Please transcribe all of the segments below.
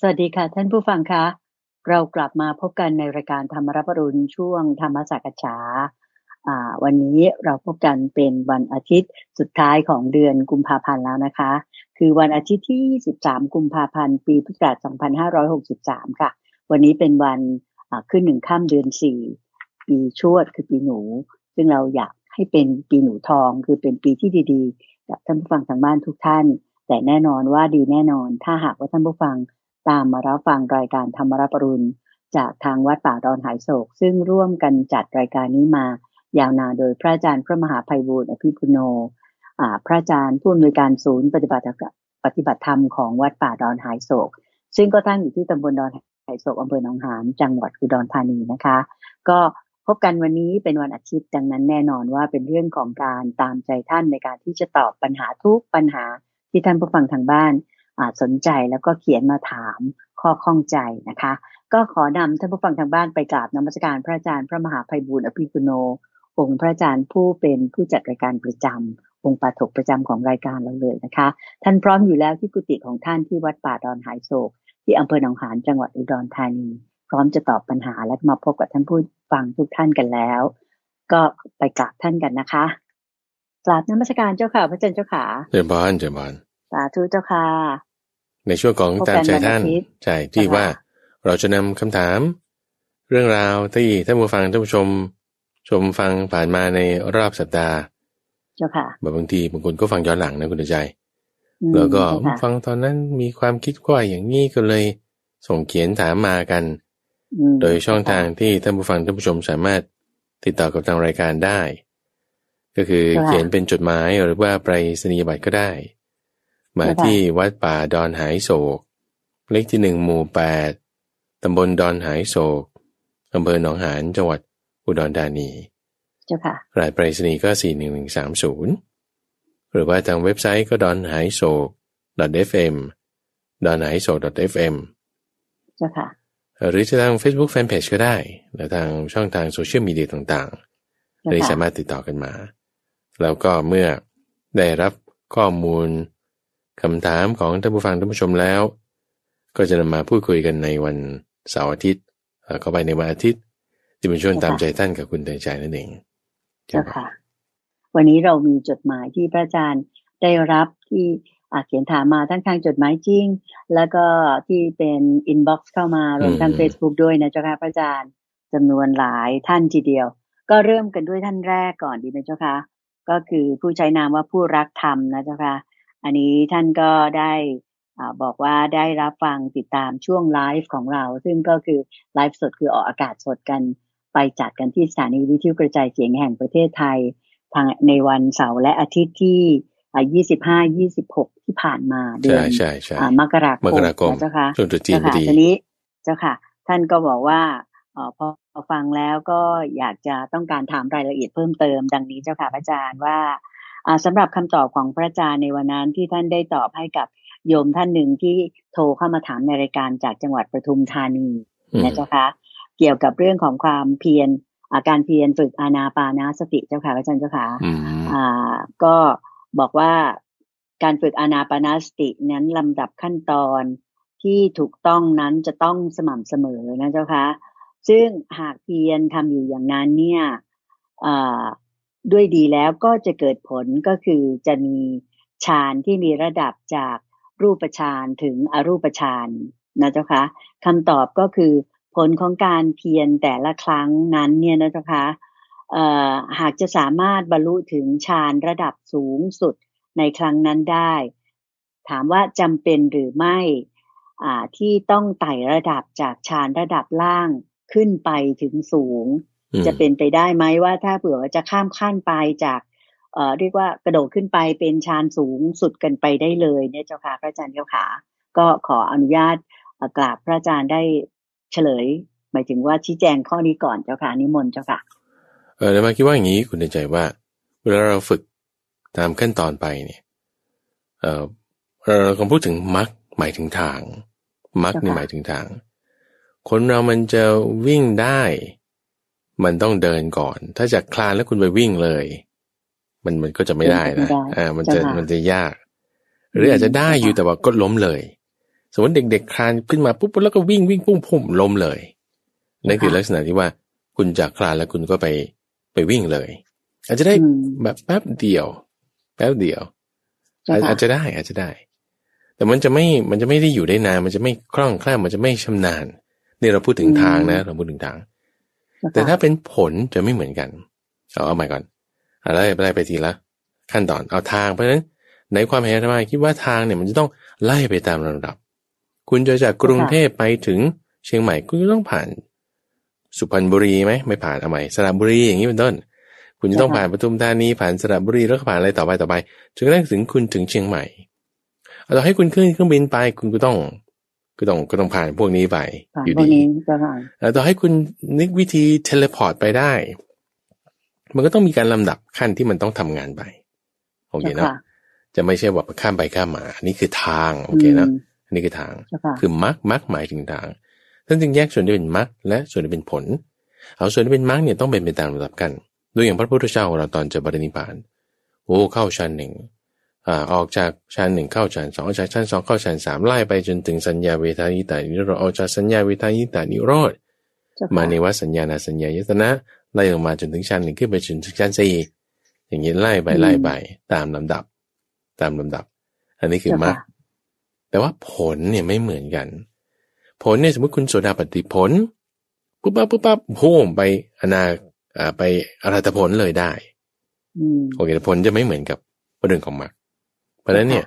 สวัสดีค่ะ ท่านผู้ฟังคะ เรากลับมาพบกันในรายการธรรมรับรุณช่วงธรรมสักษาวันนี้เราพบกันเป็นวันอาทิตย์สุดท้ายของเดือนกุมภาพันธ์แล้วนะคะ คือวันอาทิตย์ที่23กุมภาพันธ์ ปีพุทธศักราช 2563 ค่ะ วันนี้เป็นวันขึ้นหนึ่งข้ามเดือน 4 ปีชวดคือปีหนู ซึ่งเราอยากให้เป็นปีหนูทอง คือเป็นปีที่ดีๆ กับท่านผู้ฟังทางบ้านทุกท่าน แต่แน่นอนว่าดีแน่นอน ถ้าหากว่าท่านผู้ฟัง ตามมารับฟังรายการธรรมรับปรุณ จากทางวัดป่าดอนหายโศก ซึ่งร่วมกันจัดรายการนี้มา ยาวนานโดยพระอาจารย์พระมหาภัยบูร์อภิปุโนพระอาจารย์ผู้อำนวยการศูนย์ปฏิบัติปฏิบัติธรรมของวัดป่าดอนหายโศก ซึ่งก็ตั้งอยู่ที่ตำบลดอนหายโศกอำเภอหนองหานจังหวัดอุดรธานีนะคะ ก็พบกันวันนี้เป็นวันอาทิตย์ดังนั้นแน่นอนว่าเป็นเรื่องของการตามใจท่านในการที่จะตอบปัญหาทุกปัญหาที่ท่านผู้ฟังทางบ้าน สนใจแล้วก็เขียนมาถามข้อข้องใจนะคะ ก็ขอนำท่านผู้ฟังทางบ้านไปกราบนมัสการพระอาจารย์พระมหาภัยบูร์อภิปุโน องค์พระอาจารย์ผู้เป็นผู้จัดรายการประจำองค์ปาถกประจำของรายการเราเลยนะคะ ท่านพร้อมอยู่แล้วที่กุฏิของท่านที่วัดป่าดอนหายโศก ที่อำเภอหนองหานจังหวัดอุดรธานี พร้อมจะตอบปัญหาและมาพบกับท่านผู้ฟังทุกท่านกันแล้ว ก็ไปกราบท่านกันนะคะกราบนมัสการเจ้าค่ะพระอาจารย์เจ้าค่ะเจริญพรเจริญพรสาธุเจ้าค่ะ ในช่วงของตามใจท่านใช่ที่ว่าเราจะนำคำถาม เรื่องราวที่ท่านผู้ฟังท่านผู้ชม ชมฟังผ่านมาในรอบสัปดาห์ เจ้าค่ะบางทีบางคนก็ฟังย้อนหลังนะคุณใจ แล้วก็ฟังตอนนั้นมีความคิดว่าอย่างนี้ก็เลย ส่งเขียนถามมากัน โดยช่องทางที่ท่านผู้ฟังท่านผู้ชมสามารถติดต่อกับทางรายการได้ ก็คือเขียนเป็นจดหมายหรือว่าไปรษณียบัตรก็ได้ มาที่วัดป่าดอนหายโศก เลขที่หนึ่งหมู่แปดตำบลดอนหายโศกอำเภอหนองหานจังหวัดอุดรธานีเจ้าค่ะรายไปรษณีย์ก็สี่หนึ่งหนึ่งสามศูนย์หรือว่าทางเว็บไซต์ก็ดอนหายโศก .fm ดอนหายโศก .fm เจ้าค่ะหรือจะทาง Facebook Fanpage ก็ได้หรือทางช่องทางโซเชียลมีเดียต่างๆเลยสามารถติดต่อกันมา แล้วก็เมื่อได้รับข้อมูล คำถามของท่านผู้ฟังท่านผู้ชมแล้ว ก็จะนำมาพูดคุยกันในวันเสาร์อาทิตย์เข้าไปในวันอาทิตย์ ที่เป็นช่วงตามใจท่านกับคุณเตยใจนั่นเองเจ้าค่ะ วันนี้เรามีจดหมายที่พระอาจารย์ได้รับที่เขียนถามมาทั้งทางจดหมายจริง แล้วก็ที่เป็น inbox เข้ามารวมทั้งเฟซบุ๊กด้วยนะเจ้าค่ะพระอาจารย์จำนวนหลายท่านทีเดียว ก็เริ่มกันด้วยท่านแรกก่อนดีไหมเจ้าค่ะก็คือผู้ใช้นามว่าผู้รักธรรมนะเจ้าค่ะ อันนี้ท่านก็ได้บอกว่าได้รับฟังติดตามช่วงไลฟ์ของเรา ซึ่งก็คือไลฟ์สดคือออกอากาศสดกัน ไปจัดกันที่สถานีวิทยุกระจายเสียงแห่งประเทศไทย ทางในวันเสาร์และอาทิตย์ที่ยี่สิบห้ายี่สิบหกที่ผ่านมาเดือนมกราคมเจ้าค่ะช่วงจุดจีนพอดีนี้เจ้าค่ะ ท่านก็บอกว่าพอฟังแล้วก็อยากจะต้องการถามรายละเอียดเพิ่มเติม ดังนี้เจ้าค่ะอาจารย์ว่า สำหรับคำตอบของพระอาจารย์ในวันนั้นที่ท่านได้ตอบให้กับโยมท่านหนึ่งที่โทรเข้ามาถามในรายการจากจังหวัดปทุมธานีนะเจ้าคะเกี่ยวกับเรื่องของความเพียรอาการเพียรฝึกอานาปานาสติเจ้าค่ะอาจารย์เจ้าค่ะอ่า ก็บอกว่าการฝึกอานาปานาสตินั้นลำดับขั้นตอนที่ถูกต้องนั้นจะต้องสม่ำเสมอนะเจ้าคะซึ่งหากเพียรทำอยู่อย่างนั้นเนี่ย ด้วยดีแล้วก็จะเกิดผลก็คือจะมีฌานที่มีระดับจากรูปฌานถึงอรูปฌานนะเจ้าคะคำตอบก็คือผลของการเพียรแต่ละครั้งนั้นเนี่ยนะเจ้าคะหากจะสามารถบรรลุถึงฌานระดับสูงสุดในครั้งนั้นได้ ถามว่าจำเป็นหรือไม่ที่ต้องไต่ระดับจากฌานระดับล่างขึ้นไปถึงสูง จะเป็นไปได้ไหมว่าถ้าเผื่อว่าจะข้ามขั้นไปจากเอ่อเรียกว่ากระโดดขึ้นไปเป็นชานสูงสุดกันไปได้เลยเนี่ยเจ้าค่ะพระอาจารย์เจ้าค่ะก็ขออนุญาตกราบพระอาจารย์ได้เฉลย หมายถึงว่าชี้แจงข้อนี้ก่อนเจ้าค่ะนิมนต์เจ้าค่ะเออแล้วมาคิดว่าอย่างนี้คุณใจว่า เวลาเราฝึกตามขั้นตอนไปเนี่ยเออเราคงพูดถึงมักหมายถึงทางมักนี่หมายถึงทาง คนเรามันจะวิ่งได้ มันต้องเดินก่อน ถ้าจะคลานแล้วคุณไปวิ่งเลย มันมันก็จะไม่ได้นะอ่า มันจะมันจะยาก หรืออาจจะได้อยู่แต่ว่าก็ล้มเลย สมมติเด็กๆคลานขึ้นมาปุ๊บแล้วก็วิ่งวิ่งพุ่งพุ่มล้มเลยนั่นคือลักษณะที่ว่าคุณจากคลานแล้วคุณก็ไปไปวิ่งเลย อาจจะได้แบบแป๊บเดียว แป๊บเดียว อาจจะได้อาจจะได้ แต่มันจะไม่มันจะไม่ได้อยู่ได้นาน มันจะไม่คล่องแคล่วมันจะไม่ชำนาญนี่เราพูดถึงทางนะ เราพูดถึงทาง แต่ถ้าเป็นผลจะไม่เหมือนกัน เอาเอาใหม่ก่อนอะไรไล่ไปทีละ ขั้นตอนเอาทางเพราะฉะนั้นในความเห็นธรรมคิดว่าทางเนี่ยมันจะต้องไล่ไปตามลำดับ คุณจะจากกรุงเทพไปถึงเชียงใหม่คุณต้องผ่านสุพรรณบุรีไหมไม่ผ่านเอาใหม่สระบุรีอย่างนี้เป็นต้น คุณจะต้องผ่านปทุมธานีผ่านสระบุรีแล้วก็ผ่านอะไรต่อไปต่อไปจนกระทั่งถึงคุณถึงเชียงใหม่เอาต่ให้คุณขึ้นเครื่องบินไปคุณก็ต้อง ก็ต้องก็ต้องผ่านพวกนี้ไป อยู่ดีต่อให้คุณนึกวิธี teleport ไปได้ มันก็ต้องมีการลำดับขั้นที่มันต้องทำงานไป โอเคนะจะไม่ใช่ว่าข้ามไปข้ามมา อันนี้คือทาง โอเคนะอันนี้คือทาง คือมรรคมรรคหมายถึงทางท่านจึงแยกส่วนที่เป็นมรรคและส่วนที่เป็นผล เอาส่วนที่เป็นมรรคเนี่ยต้องเป็นไปตามระดับกันดูอย่างพระพุทธเจ้าของเราตอนจะปรินิพพาน โอ้เข้าฌานหนึ่ง อ่าออกจากชั้นหนึ่งเข้าชั้นสองออกจากชั้นสองเข้าชั้นสามไล่ไปจนถึงสัญญาเวทายิตานิโรธออกจากสัญญาเวทายิตานิโรธมาในวัสัญญาณสัญญายตนะไล่ลงมาจนถึงชั้นหนึ่งขึ้นไปจนถึงชั้นสี่อย่างนี้ไล่ไปไล่ไปตามลำดับ ตามลำดับ อันนี้คือมรรคแต่ว่าผลเนี่ยไม่เหมือนกัน ผลเนี่ยสมมติคุณโสดาปฏิผลปุ๊บปั๊บปุ๊บปั๊บโผล่ไปอนาไปอรหัตผลเลยได้โอเคผลจะไม่เหมือนกับเรื่องของมรรค เพราะฉะนั้นเนี่ย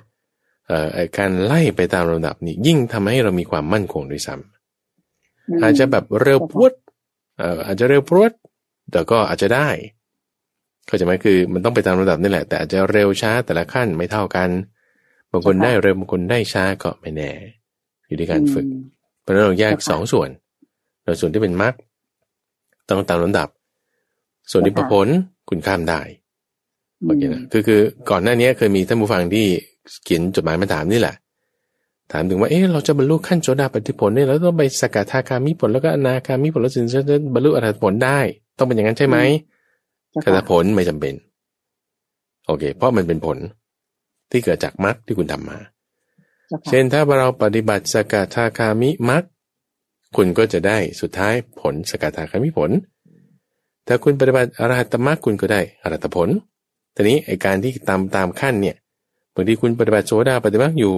การไล่ไปตามลำดับนี้ยิ่งทำให้เรามีความมั่นคงด้วยซ้ำอาจจะแบบเร็วพรวดอาจจะเร็วพรวดแต่ก็อาจจะได้เข้าใจไหมคือ มันต้องไปตามระดับนี่แหละ แต่อาจจะเร็วช้าแต่ละขั้นไม่เท่ากัน บางคนได้เร็วบางคนได้ช้าก็ไม่แน่ อยู่ที่การฝึก เพราะนั้นเราแยกสองส่วนเราส่วนที่เป็นมรรคต้องตามลำดับ ส่วนที่ประพลคุณข้ามได้ โอเคนะคือคือก่อนหน้านี้เคยมีท่านผู้ฟังที่เขียนจดหมายมาถามนี่แหละ ถามถึงว่าเอ๊ะเราจะบรรลุขั้นโสดาปฏิผลเนี่ยเราต้องไปสกัดทาคามิผลแล้วก็อนาคามิผลแล้วถึงจะบรรลุอรหัตผลได้ ต้องเป็นอย่างนั้นใช่ไหมคาผลไม่จำเป็น โอเค เพราะมันเป็นผลที่เกิดจากมรรคที่คุณทำมา เช่นถ้าเราปฏิบัติสกทาคามิมรรคคุณก็จะได้สุดท้ายผลสกทาคามิผล ถ้าคุณปฏิบัติอรหัตมรรคคุณก็ได้อรหัตผล ทีนี้ไอการที่ตามตามขั้นเนี่ยบางทีคุณปฏิบัติโสดาปฏิมรรคอยู่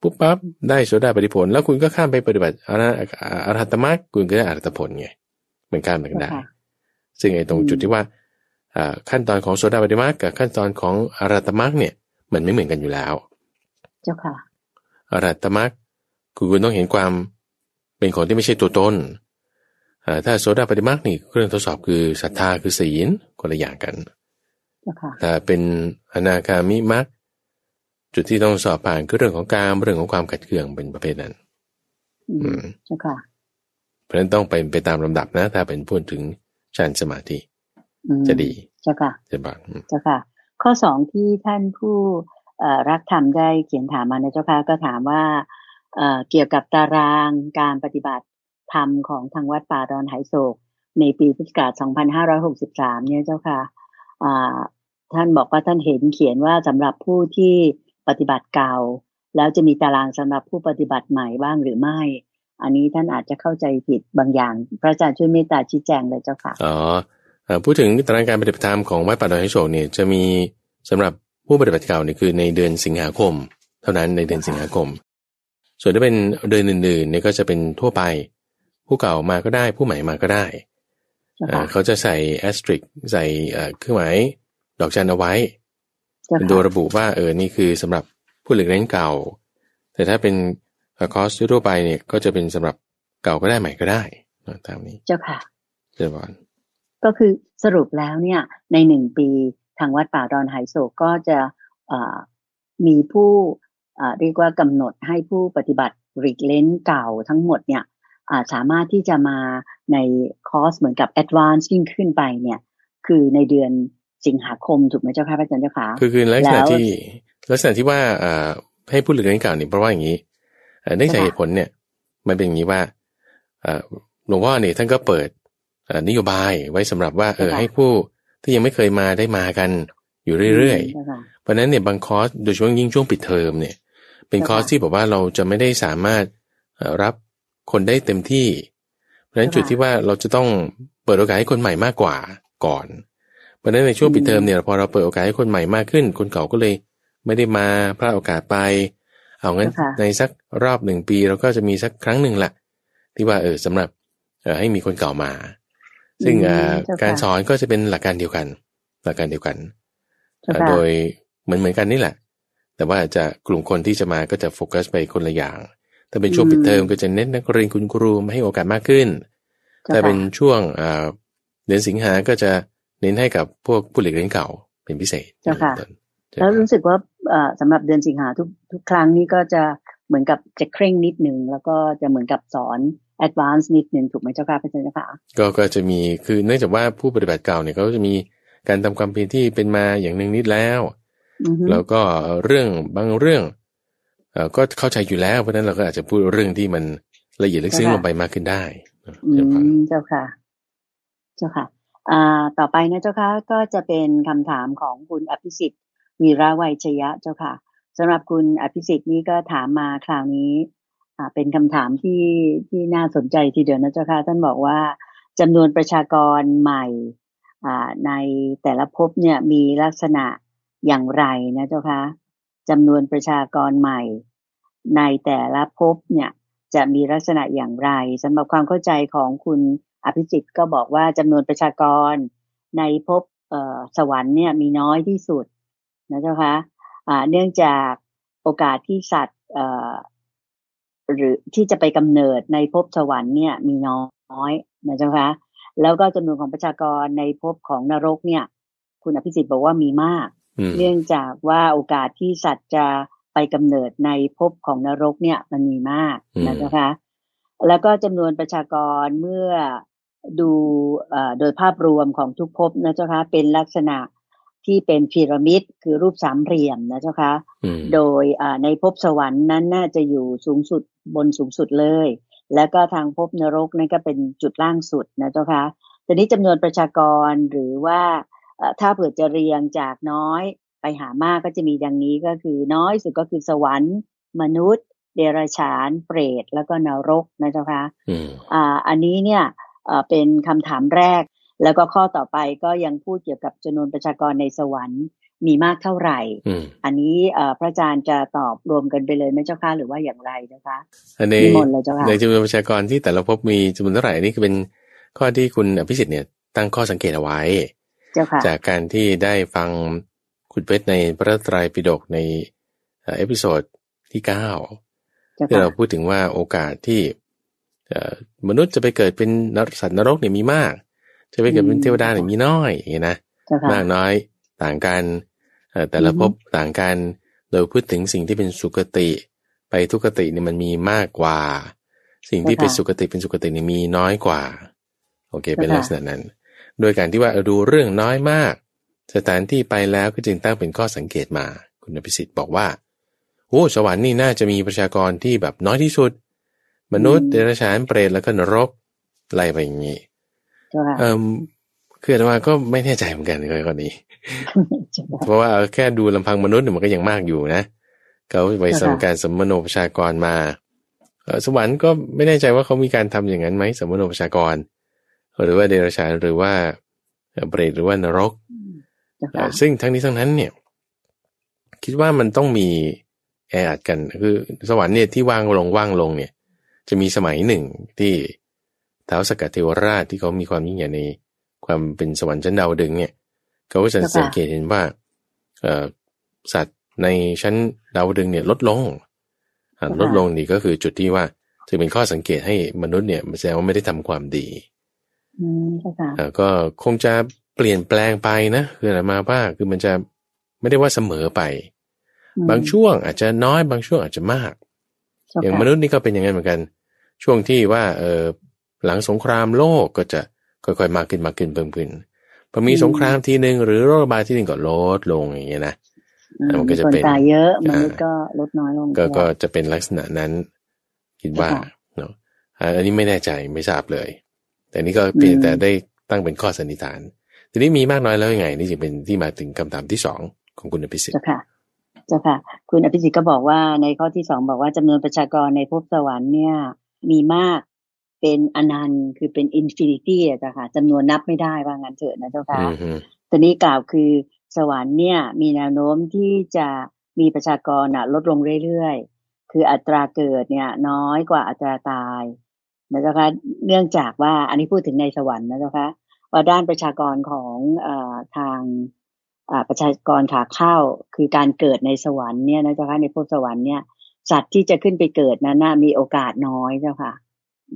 ปุ๊บปั๊บได้โสดาปฏิผล แล้วคุณก็ข้ามไปปฏิบัติอรหัตมรรคคุณก็ได้อรหัตผลไงเหมือนกันเหมือนกันได้ซึ่งไอ้ตรงจุดที่ว่าขั้นตอนของโสดาบันมรรคกับขั้นตอนของอรัตมรรคเนี่ย มันไม่เหมือนกันอยู่แล้ว เจ้าค่ะอรัตมรรคคือคุณต้องเห็นความเป็นของที่ไม่ใช่ตัวตนถ้าโสดาปฏิมรรคนี่เครื่องทดสอบคือศรัทธาคือศีลคนละอย่างกัน ถ้าเป็นอนาคามิมรรคจุดที่ต้องสอบผ่านคือเรื่องของการเรื่องของความขัดเคืองเป็นประเภทนั้น อืมเจ้าค่ะเพราะฉะนั้นต้องไปไปตามลำดับนะ ถ้าเป็นพูดถึงฌานสมาธิจะดีเจ้าค่ะจะบังเจ้าค่ะ ข้อสองที่ท่านผู้รักธรรมได้เขียนถามมานะเจ้าค่ะก็ถามว่าเกี่ยวกับตารางการปฏิบัติธรรมของทางวัดป่าดอนไหโศก ในปีพุทธศักราช 2563 เนี่ยเจ้าค่ะ ท่านบอกว่าท่านเห็นเขียนว่าสำหรับผู้ที่ปฏิบัติเก่า แล้วจะมีตารางสำหรับผู้ปฏิบัติใหม่บ้างหรือไม่ อันนี้ท่านอาจจะเข้าใจผิดบางอย่าง พระอาจารย์ช่วยเมตตาชี้แจงเลยเจ้าค่ะอ๋อพูดถึงตารางการปฏิบัติธรรมของวัดป่าดอยโศกเนี่ยจะมีสำหรับผู้ปฏิบัติเก่าเนี่ยคือในเดือนสิงหาคม เท่านั้นในเดือนสิงหาคม ส่วนถ้าเป็นเดือนอื่นๆเนี่ยก็จะเป็นทั่วไป ผู้เก่ามาก็ได้ ผู้ใหม่มาก็ได้เขาจะใส่แอสตริกใส่เครื่องหมาย ดอกจันเอาไว้ เป็นตัวระบุว่าเออนี่คือสำหรับผู้หลีกเล่นเก่า แต่ถ้าเป็นคอร์สทั่วไปเนี่ยก็จะเป็นสำหรับเก่าก็ได้ใหม่ก็ได้ตามนี้ เจ้าค่ะเจ้าบอลก็คือสรุปแล้วเนี่ย ในหนึ่งปีทางวัดป่าดอนไหโศกก็จะมีผู้เรียกว่ากำหนดให้ผู้ปฏิบัติริกเลนเก่าทั้งหมดเนี่ยสามารถที่จะมาในคอร์สเหมือนกับแอดวานซ์ยิ่งขึ้นไปเนี่ย คือในเดือน สิงหาคมถูกไหมเจ้าค่ะพระอาจารย์เจ้าค่ะคือคือลักษณะที่ลักษณะที่ว่าให้ผู้หลีกเล่นเก่าเนี่ยเพราะว่าอย่างนี้เนื่องจากเหตุผลเนี่ย มันเป็นอย่างนี้ว่าหลวงพ่อเนี่ยท่านก็เปิดนโยบายไว้สำหรับว่า เออให้ผู้ที่ยังไม่เคยมาได้มากันอยู่เรื่อยๆ เพราะนั้นเนี่ยบางคอร์สโดยเฉพาะยิ่งช่วงปิดเทอมเนี่ย เป็นคอร์สที่บอกว่าเราจะไม่ได้สามารถรับคนได้เต็มที่ เพราะฉะนั้นจุดที่ว่าเราจะต้องเปิดโอกาสให้คนใหม่มากกว่าก่อนเพ ราะฉะนั้นในช่วงปิดเทอมเนี่ยพอเราเปิดโอกาสให้คนใหม่มากขึ้น คนเก่าก็เลยไม่ได้มาพลาดโอกาสไป เอางั้นในสักรอบหนึ่งปีเราก็จะมีสักครั้งหนึ่งแหละที่ว่าเออสำหรับเออให้มีคนเก่ามา ซึ่งการสอนก็จะเป็นหลักการเดียวกัน หลักการเดียวกัน โดยเหมือนเหมือนกันนี่แหละ แต่ว่าจะกลุ่มคนที่จะมาก็จะโฟกัสไปคนละอย่าง ถ้าเป็นช่วงปิดเทอมก็จะเน้นนักเรียนคุณครูมาให้โอกาสมากขึ้น ถ้าเป็นช่วงเดือนสิงหาก็จะเน้นให้กับพวกผู้เรียนเก่าเป็นพิเศษเจ้าค่ะแล้วรู้สึกว่าสำหรับเดือนสิงหาทุกทุกครั้งนี้ก็จะเหมือนกับจะเคร่งนิดหนึ่งแล้วก็จะเหมือนกับสอน advance นิดหนึ่งถูกไหมเจ้าค่ะพระอาจารย์คะก็ก็จะมีคือเนื่องจากว่าผู้ปฏิบัติเก่าเนี่ยเขาจะมีการทำความเพียรที่เป็นมาอย่างหนึ่งนิดแล้วแล้วก็เรื่องบางเรื่องก็เข้าใจอยู่แล้วเพราะนั้นเราก็อาจจะพูดเรื่องที่มันละเอียดลึกซึ้งลงไปมากขึ้นได้เจ้าค่ะ เจ้าค่ะอ่า ต่อไปนะเจ้าค่ะก็จะเป็นคำถามของคุณอภิสิทธิ์วีระไวชยะเจ้าค่ะสำหรับคุณอภิสิทธิ์นี่ก็ถามมาคราวนี้อ่าเป็นคำถามที่ที่น่าสนใจทีเดียวนะเจ้าค่ะท่านบอกว่าจำนวนประชากรใหม่ในแต่ละภพเนี่ยมีลักษณะอย่างไรนะเจ้าคะจำนวนประชากรใหม่ ในแต่ละภพเนี่ยจะมีลักษณะอย่างไรสำหรับความเข้าใจของคุณ อภิจิตก็บอกว่าจำนวนประชากรในภพสวรรค์เนี่ยมีน้อยที่สุดนะเจ้าคะะเนื่องจากโอกาสที่สัตว์หรือที่จะไปกำเนิดในภพสวรรค์เนี่ยมีน้อยนะเจ้าคะแล้วก็จำนวนของประชากรในภพของนรกเนี่ย คุณอภิสิทธิ์บอกว่ามีมาก เนื่องจากว่าโอกาสที่สัตว์จะไปกำเนิดในภพของนรกเนี่ยมันมีมากนะคะแล้วก็จำนวนประชากรเมื่อ ดูโดยภาพรวมของทุกภพนะเจ้าคะเป็นลักษณะที่เป็นพีระมิดคือรูปสามเหลี่ยมนะเจ้าคะโดยในภพสวรรค์นั้นน่าจะอยู่สูงสุดบนสูงสุดเลย แล้วก็ทางภพนรกนั่นก็เป็นจุดล่างสุดนะเจ้าคะทีนี้จำนวนประชากรหรือว่าถ้าเผื่อจะเรียงจากน้อยไปหามากก็จะมีดังนี้ก็คือน้อยสุดก็คือสวรรค์ มนุษย์ เดรัจฉาน เปรตแล้วก็นรกนะเจ้าคะอ่าอันนี้เนี่ย เป็นคำถามแรก แล้วก็ข้อต่อไปก็ยังพูดเกี่ยวกับจำนวนประชากรในสวรรค์มีมากเท่าไหร่ อันนี้พระอาจารย์จะตอบรวมกันไปเลยไหมเจ้าค่ะหรือว่าอย่างไรนะคะอันนี้ในจำนวนประชากรที่แต่ละภพมีจำนวนเท่าไหร่นี่คือเป็นข้อที่คุณอภิสิทธิ์เนี่ยตั้งข้อสังเกตเอาไว้ จากการที่ได้ฟังขุดเพชรในพระไตรปิฎกใน episode ที่เก้าที่เราพูดถึงว่าโอกาสที่ มนุษย์จะไปเกิดเป็นสัตว์นรกเนี่ยมีมาก จะไปเกิดเป็นเทวดาเนี่ยมีน้อยอย่างนี้นะมากน้อยต่างกันแต่ละภพต่างกันโดยพูดถึงสิ่งที่เป็นสุคติ ไปทุกติเนี่ยมันมีมากกว่า สิ่งที่เป็นสุคติเป็นสุคตินี่มีน้อยกว่า โอเค เป็นลักษณะนั้น โดยการที่ว่าดูเรื่องน้อยมาก สถานที่ไปแล้วก็จึงตั้งเป็นข้อสังเกตมา คุณพิสิทธิ์บอกว่าโอ้สวรรค์นี่น่าจะมีประชากรที่แบบน้อยที่สุด มนุษย์เดรัจฉานเปรตแล้วก็นรกไล่ไปอย่างนี้เออคือแต่ว่าก็ไม่แน่ใจเหมือนกันเลยคนนี้ เพราะว่าแค่ดูลำพังมนุษย์มันก็ยังมากอยู่นะเขาไปสมการสมโนประชากรมาสวรรค์ก็ไม่แน่ใจว่าเขามีการทำอย่างนั้นไหมสมโนประชากร หรือว่าเดรัจฉานหรือว่าเปรตหรือว่านรก ซึ่งทั้งนี้ทั้งนั้นเนี่ย คิดว่ามันต้องมีแออัดกัน คือ สวรรค์เนี่ยที่ว่างลงว่างลงเนี่ย จะมีสมัยหนึ่งที่ท้าวสกัดเทวราชที่เขามีความยิ่งใหญ่ในความเป็นสวรรค์ชั้นดาวดึงเนี่ยเขาก็จะสังเกตเห็นว่าสัตว์ในชั้นดาวดึงเนี่ยลดลงลดลงนี่ก็คือจุดที่ว่าจะเป็นข้อสังเกตให้มนุษย์เนี่ยแสดงว่าไม่ได้ทำความดีก็คงจะเปลี่ยนแปลงไปนะคืออะไรมาว่าคือมันจะไม่ได้ว่าเสมอไป บางช่วงอาจจะน้อยบางช่วงอาจจะมาก อย่างมนุษย์นี่ก็เป็นอย่างนั้นเหมือนกัน ช่วงที่ว่าเออหลังสงครามโลกก็จะค่อยๆมากขึ้นมากขึ้นเพิ่มขึ้นพอมีสงครามทีหนึ่งหรือโรคระบาดที่หนึ่งก็ลดลงอย่างเงี้ยนะมันก็จะเป็นตายเยอะมันก็ลดน้อยลงก็ก็จะเป็นลักษณะนั้น คิดว่าเนาะอันนี้ไม่แน่ใจไม่ทราบเลย แต่นี่ก็เพียงแต่ได้ตั้งเป็นข้อสันนิษฐาน ทีนี้มีมากน้อยแล้วยังไง นี่จะเป็นที่มาถึงคำถามที่สองของคุณอภิสิทธิ์ค่ะเจ้าค่ะ คุณอภิสิทธิ์ก็บอกว่าในข้อที่สองบอกว่าจำนวนประชากรในภพสวรรค์เนี่ย มีมากเป็นอนันต์คือเป็น infinity อะเจ้าค่ะจำนวนนับไม่ได้ว่างั้นเถอะนะเจ้าค่ะตอนนี้กล่าวคือสวรรค์เนี่ยมีแนวโน้มที่จะมีประชากรอะลดลงเรื่อยๆ คืออัตราเกิดเนี่ยน้อยกว่าอัตราตายนะเจ้าค่ะเนื่องจากว่าอันนี้พูดถึงในสวรรค์นะเจ้าค่ะว่าด้านประชากรของอทางประชากรขาเข้าคือการเกิดในสวรรค์เนี่ยนะเจ้าค่ะในภพสวรรค์เนี่ย สัตว์ที่จะขึ้นไปเกิดนั้นนะมีโอกาสน้อยเจ้าค่ะ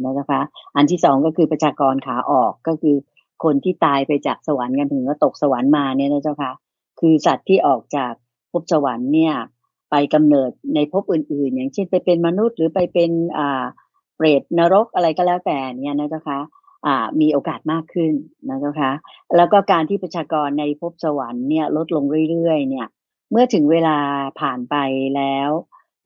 นะเจ้าค่ะอันที่สองก็คือประชากรขาออกก็คือ คนที่ตายไปจากสวรรค์กันถึงก็ตกสวรรค์มาเนี่ยนะเจ้าค่ะ คือสัตว์ที่ออกจากภพสวรรค์เนี่ย ไปกำเนิดในภพอื่น ๆ อย่างเช่นไปเป็นมนุษย์หรือไปเป็นอ่าเปรตนรกอะไรก็แล้วแต่เนี่ยนะเจ้าค่ะมีโอกาสมากขึ้นนะเจ้าคะแล้วก็การที่ประชากรในภพสวรรค์เนี่ยลดลงเรื่อยๆ เนี่ย เมื่อถึงเวลาผ่านไปแล้ว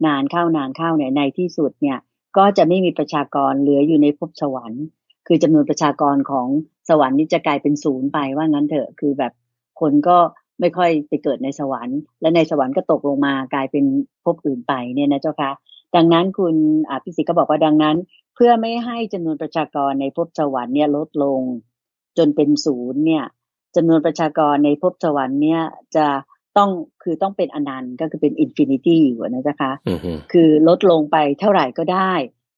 นานเข้านานเข้าเนี่ยในที่สุดเนี่ยก็จะไม่มีประชากรเหลืออยู่ในภพสวรรค์ คือจำนวนประชากรของสวรรค์นี่จะกลายเป็นศูนย์ไปว่างั้นเถอะคือแบบคนก็ไม่ค่อยไปเกิดในสวรรค์ และในสวรรค์ก็ตกลงมากลายเป็นภพอื่นไปเนี่ยนะเจ้าคะดังนั้นคุณอภิสิทธิ์ก็บอกว่าดังนั้น เพื่อไม่ให้จำนวนประชากรในภพสวรรค์เนี่ยลดลง จนเป็นศูนย์เนี่ยจำนวนประชากรในภพสวรรค์เนี่ยจะ ต้องคือต้องเป็นอนันต์ก็คือเป็น infinity อยู่นะเจ้าคะคือลดลงไปเท่าไหร่ก็ได้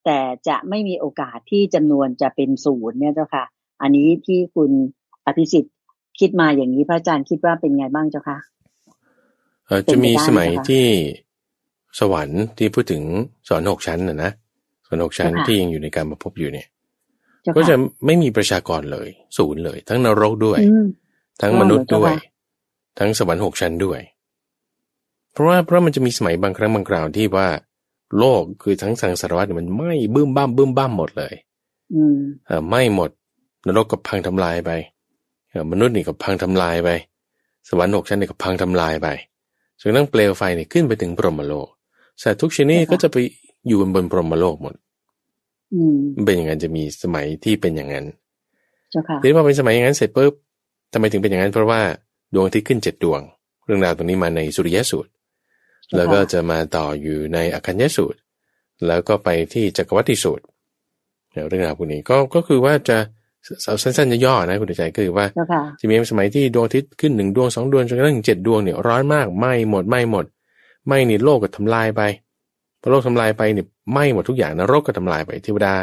แต่จะไม่มีโอกาสที่จำนวนจะเป็นศูนย์เนี่ยเจ้าค่ะ อันนี้ที่คุณอภิสิทธิ์คิดมาอย่างนี้พระอาจารย์คิดว่าเป็นไงบ้างเจ้าคะจะมีสมัยที่สวรรค์ที่พูดถึงสอนหกชั้นนะนะส่วนหกชั้นที่ยังอยู่ในการมาพบอยู่เนี่ย ก็จะไม่มีประชากรเลย ศูนย์เลย ทั้งนรกด้วย ทั้งมนุษย์ด้วย ทั้งสวรรค์หกชั้นด้วย เพราะว่าเพราะมันจะมีสมัยบางครั้งบางคราวที่ว่า โลกคือทั้งสังสารวัฏมันไหม้บึ้มบ้ามบึ้มบ้ามหมดเลยอืมไหม้หมด นรกก็พังทำลายไปมนุษย์นี่ก็พังทำลายไป สวรรค์หกชั้นนี่ก็พังทำลายไปจนนั่งเปลวไฟนี่ขึ้นไปถึงพรหมโลกสัตว์ทุกชนิดก็จะไปอยู่บนพรหมโลกหมดมันเป็นอย่างนั้นจะมีสมัยที่เป็นอย่างนั้นทีนี้พอเป็นสมัยอย่างนั้นเสร็จปุ๊บทำไมถึงเป็นอย่างนั้น เพราะว่า ดวงที่ขึ้นเจ็ดดวง เรื่องราวตรงนี้มาในสุริยสูตร แล้วก็จะมาต่ออยู่ในอคัญญสูตร แล้วก็ไปที่จักรวัติสูตรเรื่องราวพวกนี้ก็ก็คือว่าจะเอาสั้นๆย่อๆนะคุณใจก็คือว่าจะมีสมัยที่ดวงอาทิตย์ขึ้นหนึ่งดวงสองดวงจนกระทั่งเจ็ดดวงเนี่ยร้อนมากไหม้หมดไหม้หมดไหม้นี่โลกก็ทำลายไปพอโลกทำลายไปเนี่ยไหม้หมดทุกอย่างนรกก็ทำลายไปเทวดา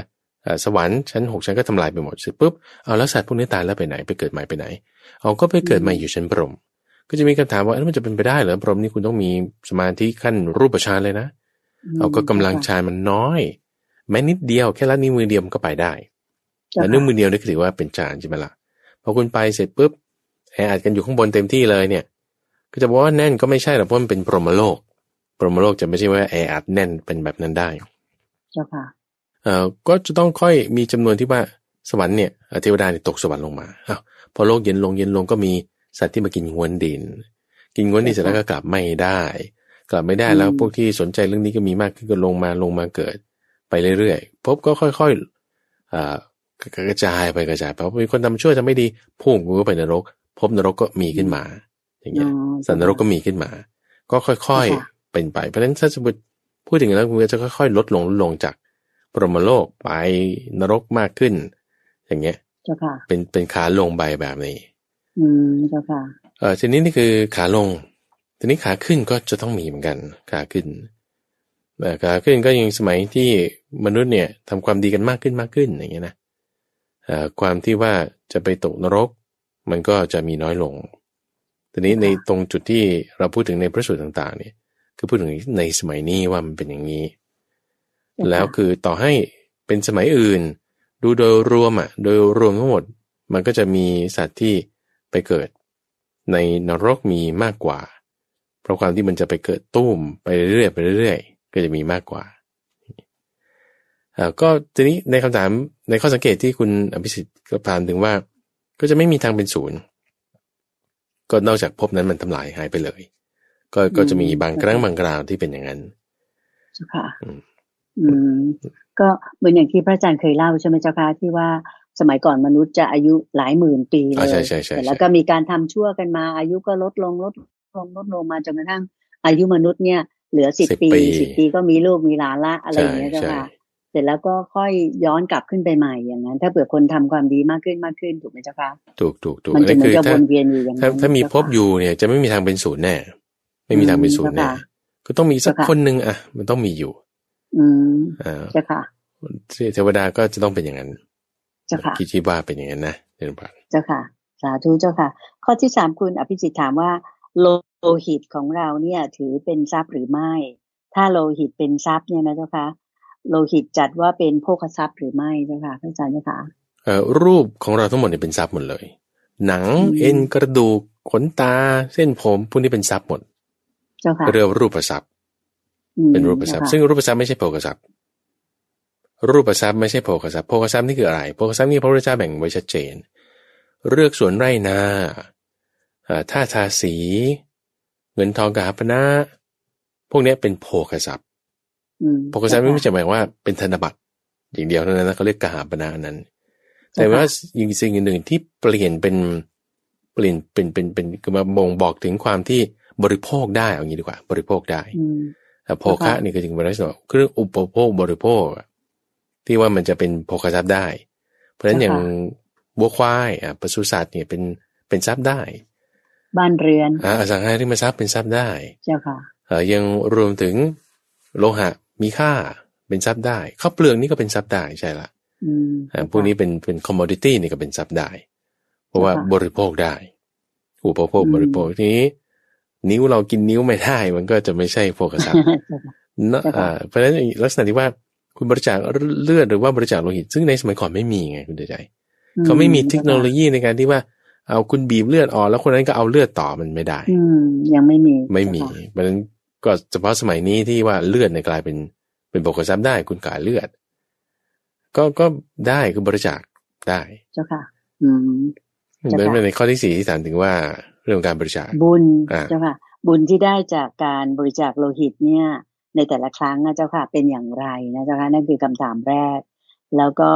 สวรรค์ชั้นหกชั้นก็ทำลายไปหมดเสร็จปุ๊บเอาแล้วสัตว์พวกนี้ตายแล้วไปไหนไปเกิดใหม่ไปไหน เอาก็ไปเกิดใหม่อยู่ชั้นพรหมก็จะมีคำถามว่าเออมันจะเป็นไปได้เหรอพรหมนี่คุณต้องมีสมาธิขั้นรูปฌานเลยนะ เอาก็กำลังฌานมันน้อย แม้นิดเดียวแค่ละนิ้วมือเดียวมันก็ไปได้แต่นิ้วมือเดียวนี่ถือว่าเป็นฌานใช่ไหมล่ะพอคุณไปเสร็จปุ๊บแออัดกันอยู่ข้างบนเต็มที่เลยเนี่ย ก็จะบอกว่าแน่นก็ไม่ใช่หรอกเพราะมันเป็นพรหมโลกปรมโลกจะไม่ใช่ว่าแออัดแน่นเป็นแบบนั้นได้เจ้าค่ะเอ่อก็จะต้องค่อยมีจำนวนที่ว่าสวรรค์เนี่ยเทวดาเนี่ยตกสวรรค์ลงมาอ้าว พอโลกเย็นลงเย็นลงก็มีสัตว์ที่มากินงวนดิน กินงวนดินเสร็จแล้วก็กลับไม่ได้ กลับไม่ได้แล้วพวกที่สนใจเรื่องนี้ก็มีมากขึ้นก็ลงมาลงมาเกิด ไปเรื่อยๆพบก็ค่อยๆอ่ากระจายไปกระจายไปเพราะมีคนทำช่วยทำไม่ดีพุ่งก็ไปนรก พบนรกก็มีขึ้นมา อย่างเงี้ยสัตว์นรกก็มีขึ้นมา ก็ค่อยๆเป็นไปเพราะฉะนั้นถ้าสมมติพูดถึงแล้วมันจะค่อยๆ ลดลงลดลงจากปรมโลกไปนรกมากขึ้น อย่างเงี้ย เจ้าค่ะ เป็นเป็นขาลงใบแบบนี้ อืมเจ้าค่ะ เออทีนี้นี่คือขาลง ทีนี้ขาขึ้นก็จะต้องมีเหมือนกัน ขาขึ้นแต่ขาขึ้นก็ยังสมัยที่มนุษย์เนี่ยทำความดีกันมากขึ้นมากขึ้นอย่างเงี้ยนะความที่ว่าจะไปตกนรก มันก็จะมีน้อยลง ทีนี้ในตรงจุดที่เราพูดถึงในพระสูตรต่าง ๆ เนี่ย คือพูดถึงในสมัยนี้ว่ามันเป็นอย่างนี้ แล้วคือต่อให้เป็นสมัยอื่น ดูโดยรวมอะโดยรวมทั้งหมด มันก็จะมีสัตว์ที่ไปเกิด ในนรกมีมากกว่า เพราะความที่มันจะไปเกิดตุ้มไปเรื่อยๆไปเรื่อยๆก็จะมีมากกว่าอ่าก็ทีนี้ในคำถามในข้อสังเกตที่คุณอภิสิทธิ์ก็ถามถึงว่า ก็จะไม่มีทางเป็นศูนย์ ก็นอกจากพบนั้นมันทำลายหายไปเลย ก็ก็จะมีบางครั้งบางคราวที่เป็นอย่างนั้นค่ะอืม ก็เหมือนอย่างที่พระอาจารย์เคยเล่าใช่ไหมเจ้าค่ะที่ว่าสมัยก่อนมนุษย์จะอายุหลายหมื่นปีเลยใช่ใช่ใช่แล้วก็มีการทำชั่วกันมา อายุก็ลดลงลดลงลดลงมาจนกระทั่งอายุมนุษย์เนี่ย เหลือสิบปีสิบปีก็มีลูกมีหลานละอะไรอย่างเงี้ยเจ้าค่ะเสร็จแล้วก็ค่อยย้อนกลับขึ้นไปใหม่อย่างนั้น ถ้าเผื่อคนทำความดีมากขึ้นมากขึ้นถูกไหมเจ้าคะถูกถูกถูกมันจะเหมือนจะวนเวียนอยู่อย่างนั้นถ้ามีพบอยู่เนี่ยจะไม่มีทางเป็นศูนย์แน่ไม่มีทางเป็นศูนย์แน่ก็ต้องมีสักคนหนึ่งอะ มันต้องมีอยู่ อืมอ่าเจ้าค่ะเทวดาก็จะต้องเป็นอย่างนั้นเจ้าค่ะคิดที่ว่าเป็นอย่างนั้นนะเจ้าค่ะเจ้าค่ะ สาธุเจ้าค่ะ ข้อที่สามคุณอภิสิทธิ์ถามว่า โลหิตของเราเนี่ย ถือเป็นทรัพย์หรือไม่ ถ้าโลหิตเป็นทรัพย์เนี่ยนะเจ้าค่ะโลหิตจัดว่าเป็นโภคทรัพย์หรือไม่เจ้าค่ะพระอาจารย์เจ้าค่ะเอ่อรูปของเราทั้งหมดเนี่ยเป็นทรัพย์หมดเลย หนังเอ็นกระดูกขนตาเส้นผมพวกนี้เป็นทรัพย์หมดเจ้าค่ะเรียกรูปทรัพย์ เป็นรูปทรัพย์ซึ่งรูปทรัพย์ไม่ใช่โภคทรัพย์รูปทรัพย์ไม่ใช่โภคทรัพย์โภคทรัพย์นี่คืออะไรโภคทรัพย์นี่พระพุทธเจ้าแบ่งไว้ชัดเจน เลือกสวนไร่นาท่าทาสี เงินทองกาพนะ พวกนี้เป็นโภคทรัพย์โภคทรัพย์ไม่ใช่หมายว่าเป็นธนบัตรอย่างเดียวเท่านั้นนะเขาเรียกกหาปณะนั้น แต่ว่ายิ่งสิ่งหนึ่งที่เปลี่ยนเป็นเปลี่ยนเป็นเป็นเป็นคือมาบ่งบอกถึงความที่บริโภคได้เอางี้ดีกว่า บริโภคได้แต่ โภคะนี่ก็จึงเป็นลักษณะเครื่องอุปโภคบริโภค ที่ว่ามันจะเป็นโภคทรัพย์ได้ เพราะฉะนั้นอย่างวัวควายอะปศุสัตว์เนี่ยเป็นเป็นทรัพย์ได้ บ้านเรือนอ่าสังหาริมทรัพย์เป็นทรัพย์ได้เจ้าค่ะเอ่อยังรวมถึงโลหะมีค่าเป็นทรัพย์ได้ข้าวเปลือกนี่ก็เป็นทรัพย์ได้ใช่ละอ่าพวกนี้เป็นเป็นคอมมอดิตี้นี่ก็เป็นทรัพย์ได้ เพราะว่าบริโภคได้ อุปโภคบริโภคทีนี้ นิ้วเรากินนิ้วไม่ได้ มันก็จะไม่ใช่โภคทรัพย์นะอ่าเพราะฉะนั้นลักษณะที่ว่าคุณบริจาคเลือดหรือว่าบริจาคโลหิต ซึ่งในสมัยก่อนไม่มีไงคุณเดใจเขาไม่มีเทคโนโลยีในการที่ว่าเอาคุณบีบเลือดออกแล้วคนนั้นก็เอาเลือดต่อมันไม่ได้ อืมยังไม่มี ไม่มีเพราะฉะนั้นก็เฉพาะสมัยนี้ที่ว่าเลือดในกลายเป็นเป็นปกติได้ คุณกายเลือด ก็ก็ได้คือบริจาคได้ เจ้าค่ะ อืมเหมือนในข้อที่สี่ที่ถามถึงว่า เรื่องการบริจาคบุญเจ้าค่ะ บุญที่ได้จากการบริจาคโลหิตเนี่ย ในแต่ละครั้งนะเจ้าค่ะเป็นอย่างไรนะเจ้าค่ะนั่นคือคำถามแรก แล้วก็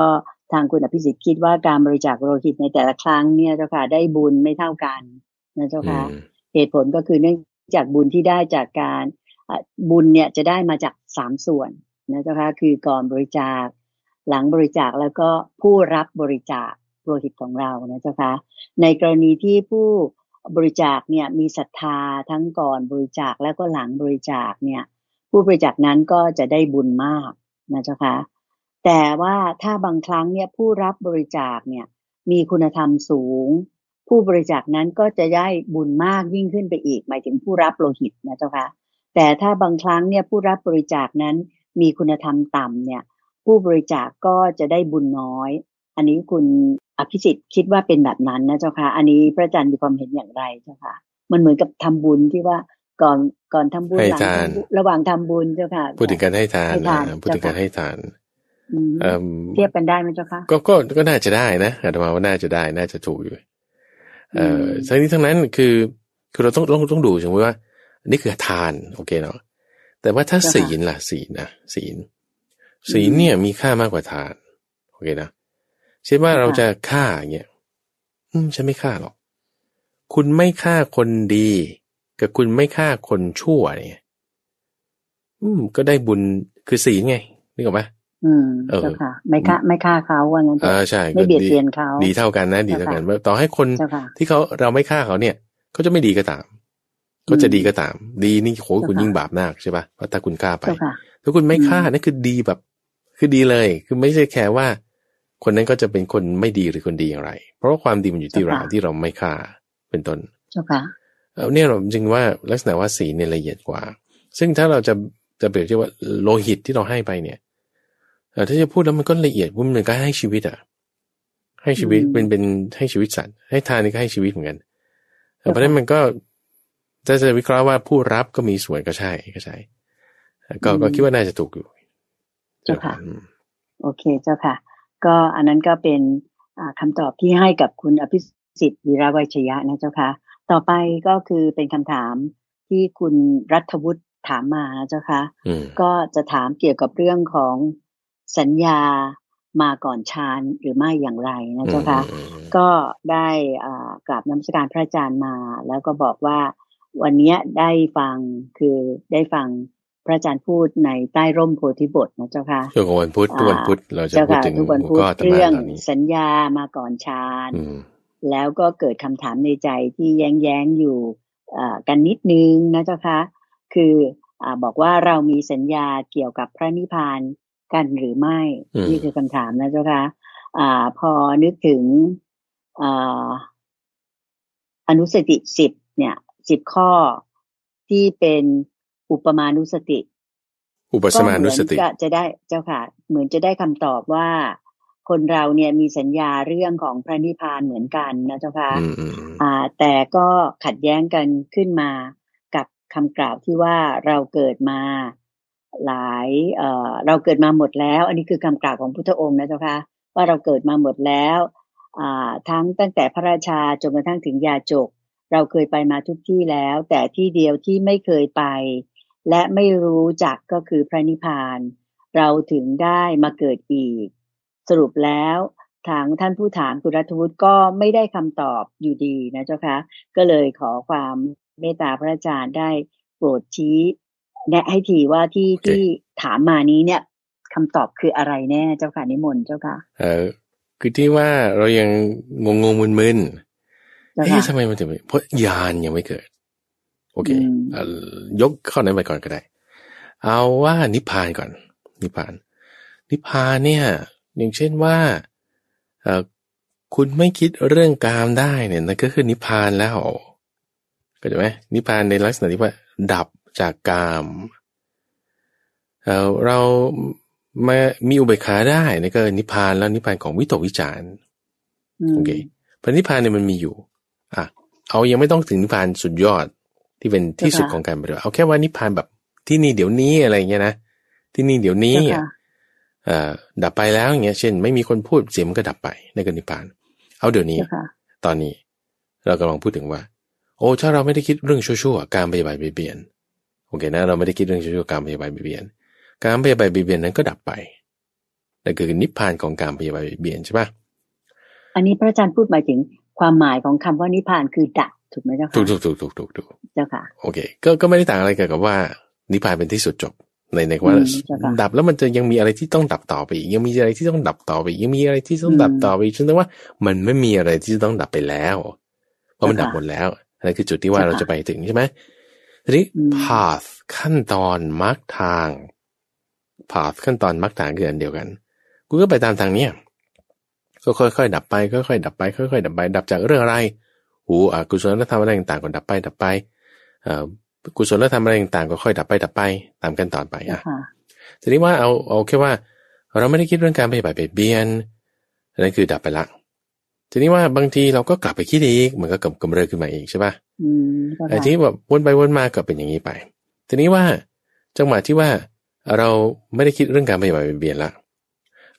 ทางคุณอภิสิทธิ์คิดว่าการบริจาคโลหิตในแต่ละครั้งเนี่ยเจ้าค่ะได้บุญไม่เท่ากันนะเจ้าค่ะเหตุผลก็คือเนื่องจากบุญที่ได้จากการบุญเนี่ยจะได้มาจากสามส่วนนะเจ้าค่ะคือก่อนบริจาค หลังบริจาคแล้วก็ผู้รับบริจาคโลหิตของเรานะเจ้าค่ะในกรณีที่ผู้ บริจาคเนี่ยมีศรัทธาทั้งก่อนบริจาคแล้วก็หลังบริจาคเนี่ยผู้บริจาคนั้นก็จะได้บุญมากนะเจ้าคะแต่ว่าถ้าบางครั้งเนี่ยผู้รับบริจาคเนี่ยมีคุณธรรมสูง ผู้บริจาคนั้นก็จะได้บุญมากยิ่งขึ้นไปอีก หมายถึงผู้รับโลหิตนะเจ้าคะแต่ถ้าบางครั้งเนี่ยผู้รับบริจาคนั้นมีคุณธรรมต่ำเนี่ยผู้บริจาคก็จะได้บุญน้อย อันนี้คุณอภิสิทธิ์คิดว่าเป็นแบบนั้นนะเจ้าค่ะ อันนี้พระอาจารย์มีความเห็นอย่างไรเจ้าค่ะ มันเหมือนกับทำบุญที่ว่าก่อนก่อนทำบุญหลังระหว่างทำบุญเจ้าค่ะ พูดถึงการให้ทานพูดถึงการให้ทานเทียบกันได้ไหมเจ้าคะก็ก็ก็น่าจะได้นะอาตมาว่าน่าจะได้น่าจะถูกอยู่ เอ่อทั้งนี้ทั้งนั้นคือคือเราต้องต้องต้องดูใช่ไหมว่า นี่คือทานโอเคเนาะแต่ว่าถ้าศีลล่ะศีลนะศีลศีลเนี่ยมีค่ามากกว่าทานโอเคนะเช่นว่าเราจะฆ่าเงี้ยอืมฉันไม่ฆ่าหรอก คุณไม่ฆ่าคนดี กับคุณไม่ฆ่าคนชั่วเนี่ยอืม ก็ได้บุญคือศีลไงนึกออกไหมอืมเจ้าค่ะ ไม่ฆ่าไม่ฆ่าเขาว่างั้นเออใช่ไม่เบียดเบียนเขาดีเท่ากันนะดีเท่ากันต่อให้คนที่เขาเราไม่ฆ่าเขาเนี่ยเขาจะไม่ดีก็ตามก็จะดีก็ตาม ดีนี่โหคุณยิ่งบาปมากใช่ป่ะเพราะถ้าคุณฆ่าไปถ้าคุณไม่ฆ่านั่นคือดีแบบ คือดีเลย คือไม่ใช่แค่ว่า คนนั้นก็จะเป็นคนไม่ดีหรือคนดีอย่างไร เพราะว่าความดีมันอยู่ที่เราที่เราไม่ฆ่าเป็นต้นเจ้าค่ะเนี่ยเราจริงว่าลักษณะว่าสีเนี่ยละเอียดกว่า ซึ่งถ้าเราจะจะเปรียบเทียบว่าโลหิตที่เราให้ไปเนี่ยถ้าจะพูดแล้วมันก็ละเอียดมันเหมือนกับให้ชีวิตอะ ให้ชีวิตเป็นเป็นให้ชีวิตสัตว์ ให้ทานนี่ก็ให้ชีวิตเหมือนกันเพราะฉะนั้นมันก็ถ้าจะวิเคราะห์ว่าผู้รับก็มีส่วนก็ใช่ก็ใช่ก็ก็คิดว่าน่าจะถูกอยู่ เจ้าค่ะ โอเคเจ้าค่ะ ก็อันนั้นก็เป็นคำตอบที่ให้กับคุณอภิสิทธิ์วีระวัชยะนะเจ้าค่ะต่อไปก็คือเป็นคำถามที่คุณรัฐวุฒิถามมาเจ้าค่ะก็จะถามเกี่ยวกับเรื่องของสัญญามาก่อนฌานหรือไม่อย่างไรนะเจ้าค่ะก็ได้กราบน้ำสการพระอาจารย์มา แล้วก็บอกว่าวันนี้ได้ฟังคือได้ฟังพ ระอาจารย์พูดในใต้ร่มโพธิบทนะเจ้าค่ะช่วงวันพุธทุกวันพุธเราจะพูดถึงทุกวันพุธเรื่องสัญญามาก่อนฌานแล้วก็เกิดคำถามในใจที่แย้งแย้งอยู่กันนิดนึงนะเจ้าค่ะคืออบอกว่าเรามีสัญญาเกี่ยวกับพระนิพพานกันหรือไม่ นี่คือคำถามนะเจ้าค่ะพอนึกถึงอนุสติสิบเนี่ยสิบข้อที่เป็น อุปมานุสติ อุปสมานุสติจะได้เจ้าค่ะ เหมือนจะได้คำตอบว่า คนเราเนี่ยมีสัญญาเรื่องของพระนิพพานเหมือนกันนะเจ้าค่ะอ่า แต่ก็ขัดแย้งกันขึ้นมากับคำกล่าวที่ว่าเราเกิดมาหลายเอ่อเราเกิดมาหมดแล้ว อันนี้คือคำกล่าวของพุทธองค์นะเจ้าค่ะว่าเราเกิดมาหมดแล้วอ่าทั้งตั้งแต่พระราชาจนกระทั่งถึงยาจก เราเคยไปมาทุกที่แล้ว แต่ที่เดียวที่ไม่เคยไป และไม่รู้จักก็คือพระนิพพาน เราถึงได้มาเกิดอีก สรุปแล้วทางท่านผู้ถามกุรัตวุฒิก็ไม่ได้คำตอบอยู่ดีนะเจ้าคะก็เลยขอความเมตตาพระอาจารย์ได้โปรดชี้ แนะให้ทีว่าที่ที่ถามมานี้เนี่ยคำตอบคืออะไรแน่เจ้าค่ะนิมนต์เจ้าค่ะเออคือที่ว่าเรายังงงงมึนๆเอ๊ะทำไมมันถึงเพราะยานยังไม่เกิดโอเคยกข้อนั้นไปก่อนก็ได้ เอาว่านิพพานก่อน นิพพาน นิพพานเนี่ย อย่างเช่นว่าเออคุณไม่คิดเรื่องกามได้เนี่ยนั่นก็คือนิพพานแล้วก็ใช่ไหมนิพพานในลักษณะที่ว่า ดับจากกามเเรามามีอุเบกขาได้นี่ก็นิพพานแล้วนิพพานของวิตกวิจารโอเคพระนิพพานเนี่ยมันมีอยู่อะเอายังไม่ต้องถึงนิพพานสุดยอด ที่เป็นที่สุดของการปฏิบัติเอาแค่ว่านิพพานแบบที่นี่เดี๋ยวนี้อะไรเงี้ยนะที่นี่เดี๋ยวนี้อ่าดับไปแล้วอย่างเงี้ย เช่น ไม่มีคนพูดเสียงมันก็ดับไปในกนิพพาน เอาเดี๋ยวนี้ ตอนนี้ เรากำลังพูดถึงว่า โอ้ถ้าเราไม่ได้คิดเรื่องชั่วๆการปฏิบัติเบียนโอเคนะเราไม่ได้คิดเรื่องชั่วๆการปฏิบัติเบียนการพยาบาทเบียนนั้นก็ดับไปนั่นคือนิพพานของการพยาบาทเบียนใช่ปะอันนี้พระอาจารย์พูดหมายถึงความหมายของคำว่านิพพานคือดับ ถูกไหมเจ้าค่ะถูกถูกถูกถูกถูกถูกเจ้าค่ะ โอเค ก็ก็ไม่ได้ต่างอะไรกันกับว่านิพพานเป็นที่สุดจบในในว่าดับแล้วมันจะยังมีอะไรที่ต้องดับต่อไปอีกยังมีอะไรที่ต้องดับต่อไปยังมีอะไรที่ต้องดับต่อไปจนถึงว่ามันไม่มีอะไรที่ต้องดับไปแล้วเพราะมันดับหมดแล้วนั่นคือจุดที่ว่าเราจะไปถึงใช่ไหมทีนี้ path ขั้นตอนมาร์กทางพาขั้นตอนมักฐานคืออันเดียวกันกูก็ไปตามทางเนี้ยก็ค่อยๆดับไปค่อยๆดับไปค่อยๆดับไป ดับจากเรื่องอะไร หูอกุศลธรรมอะไรต่างๆก็ดับไปดับไปอ่ากุศลธรรมอะไรต่างๆก็ค่อยดับไปดับไป ตามกันตอนไปอะทีนี้ว่าเอาเอาแค่ว่า เราไม่ได้คิดเรื่องการไปแบบเบียนนั่นคือดับไปละทีนี้ว่าบางทีเราก็กลับไปคิดอีกมันก็กำกำเริบขึ้นมาอีกใช่ป่ะไอ้ที่แบบวนไปวนมาก็เป็นอย่างนี้ไป ทีนี้ว่าจังหวะที่ว่าเราไม่ได้คิดเรื่องการปฏิบัติเบียนละ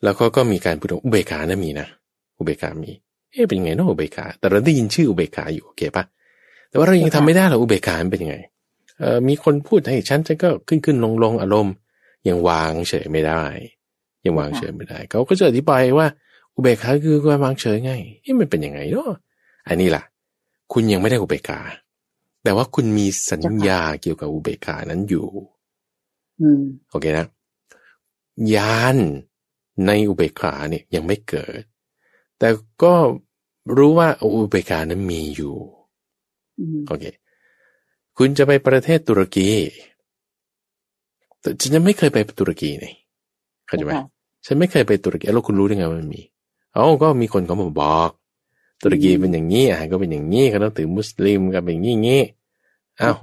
แล้วก็ก็มีการพูดอุเบกขานะมีนะอุเบกขามี เอ๊ะเป็นยังไงเนาะอุเบกขา แต่เราได้ยินชื่ออุเบกขาอยู่โอเคปะแต่ว่าเรายังทำไม่ได้หรออุเบกขาเป็นยังไงเอ่อมีคนพูดให้ฉันฉันก็ขึ้นขึ้นลงลงอารมณ์ยังวางเฉยไม่ได้ ยังวางเฉยไม่ได้ เขาก็จะอธิบายว่า อุเบกขาคือการวางเฉยไงเอ๊ะมันเป็นยังไงเนาะอันนี้ล่ะ คุณยังไม่ได้อุเบกขา แต่ว่าคุณมีสัญญาเกี่ยวกับอุเบกขานั้นอยู่โอเคนะยานในอุเบกขาเนี่ยยังไม่เกิด แต่ก็รู้ว่าอุเบกขานั้นมีอยู่โอเคคุณจะไปประเทศตุรกีแต่ฉันยังไม่เคยไปตุรกีนี่เข้าใจไหมฉันไม่เคยไปตุรกีแล้วคุณรู้ได้ไงว่ามันมีอ๋อก็มีคนเขามาบอก ตุรกีเป็นอย่างนี้อาหารก็เป็นอย่างนี้เขาต้องถือมุสลิมก็เป็นอย่างนี้อ้าว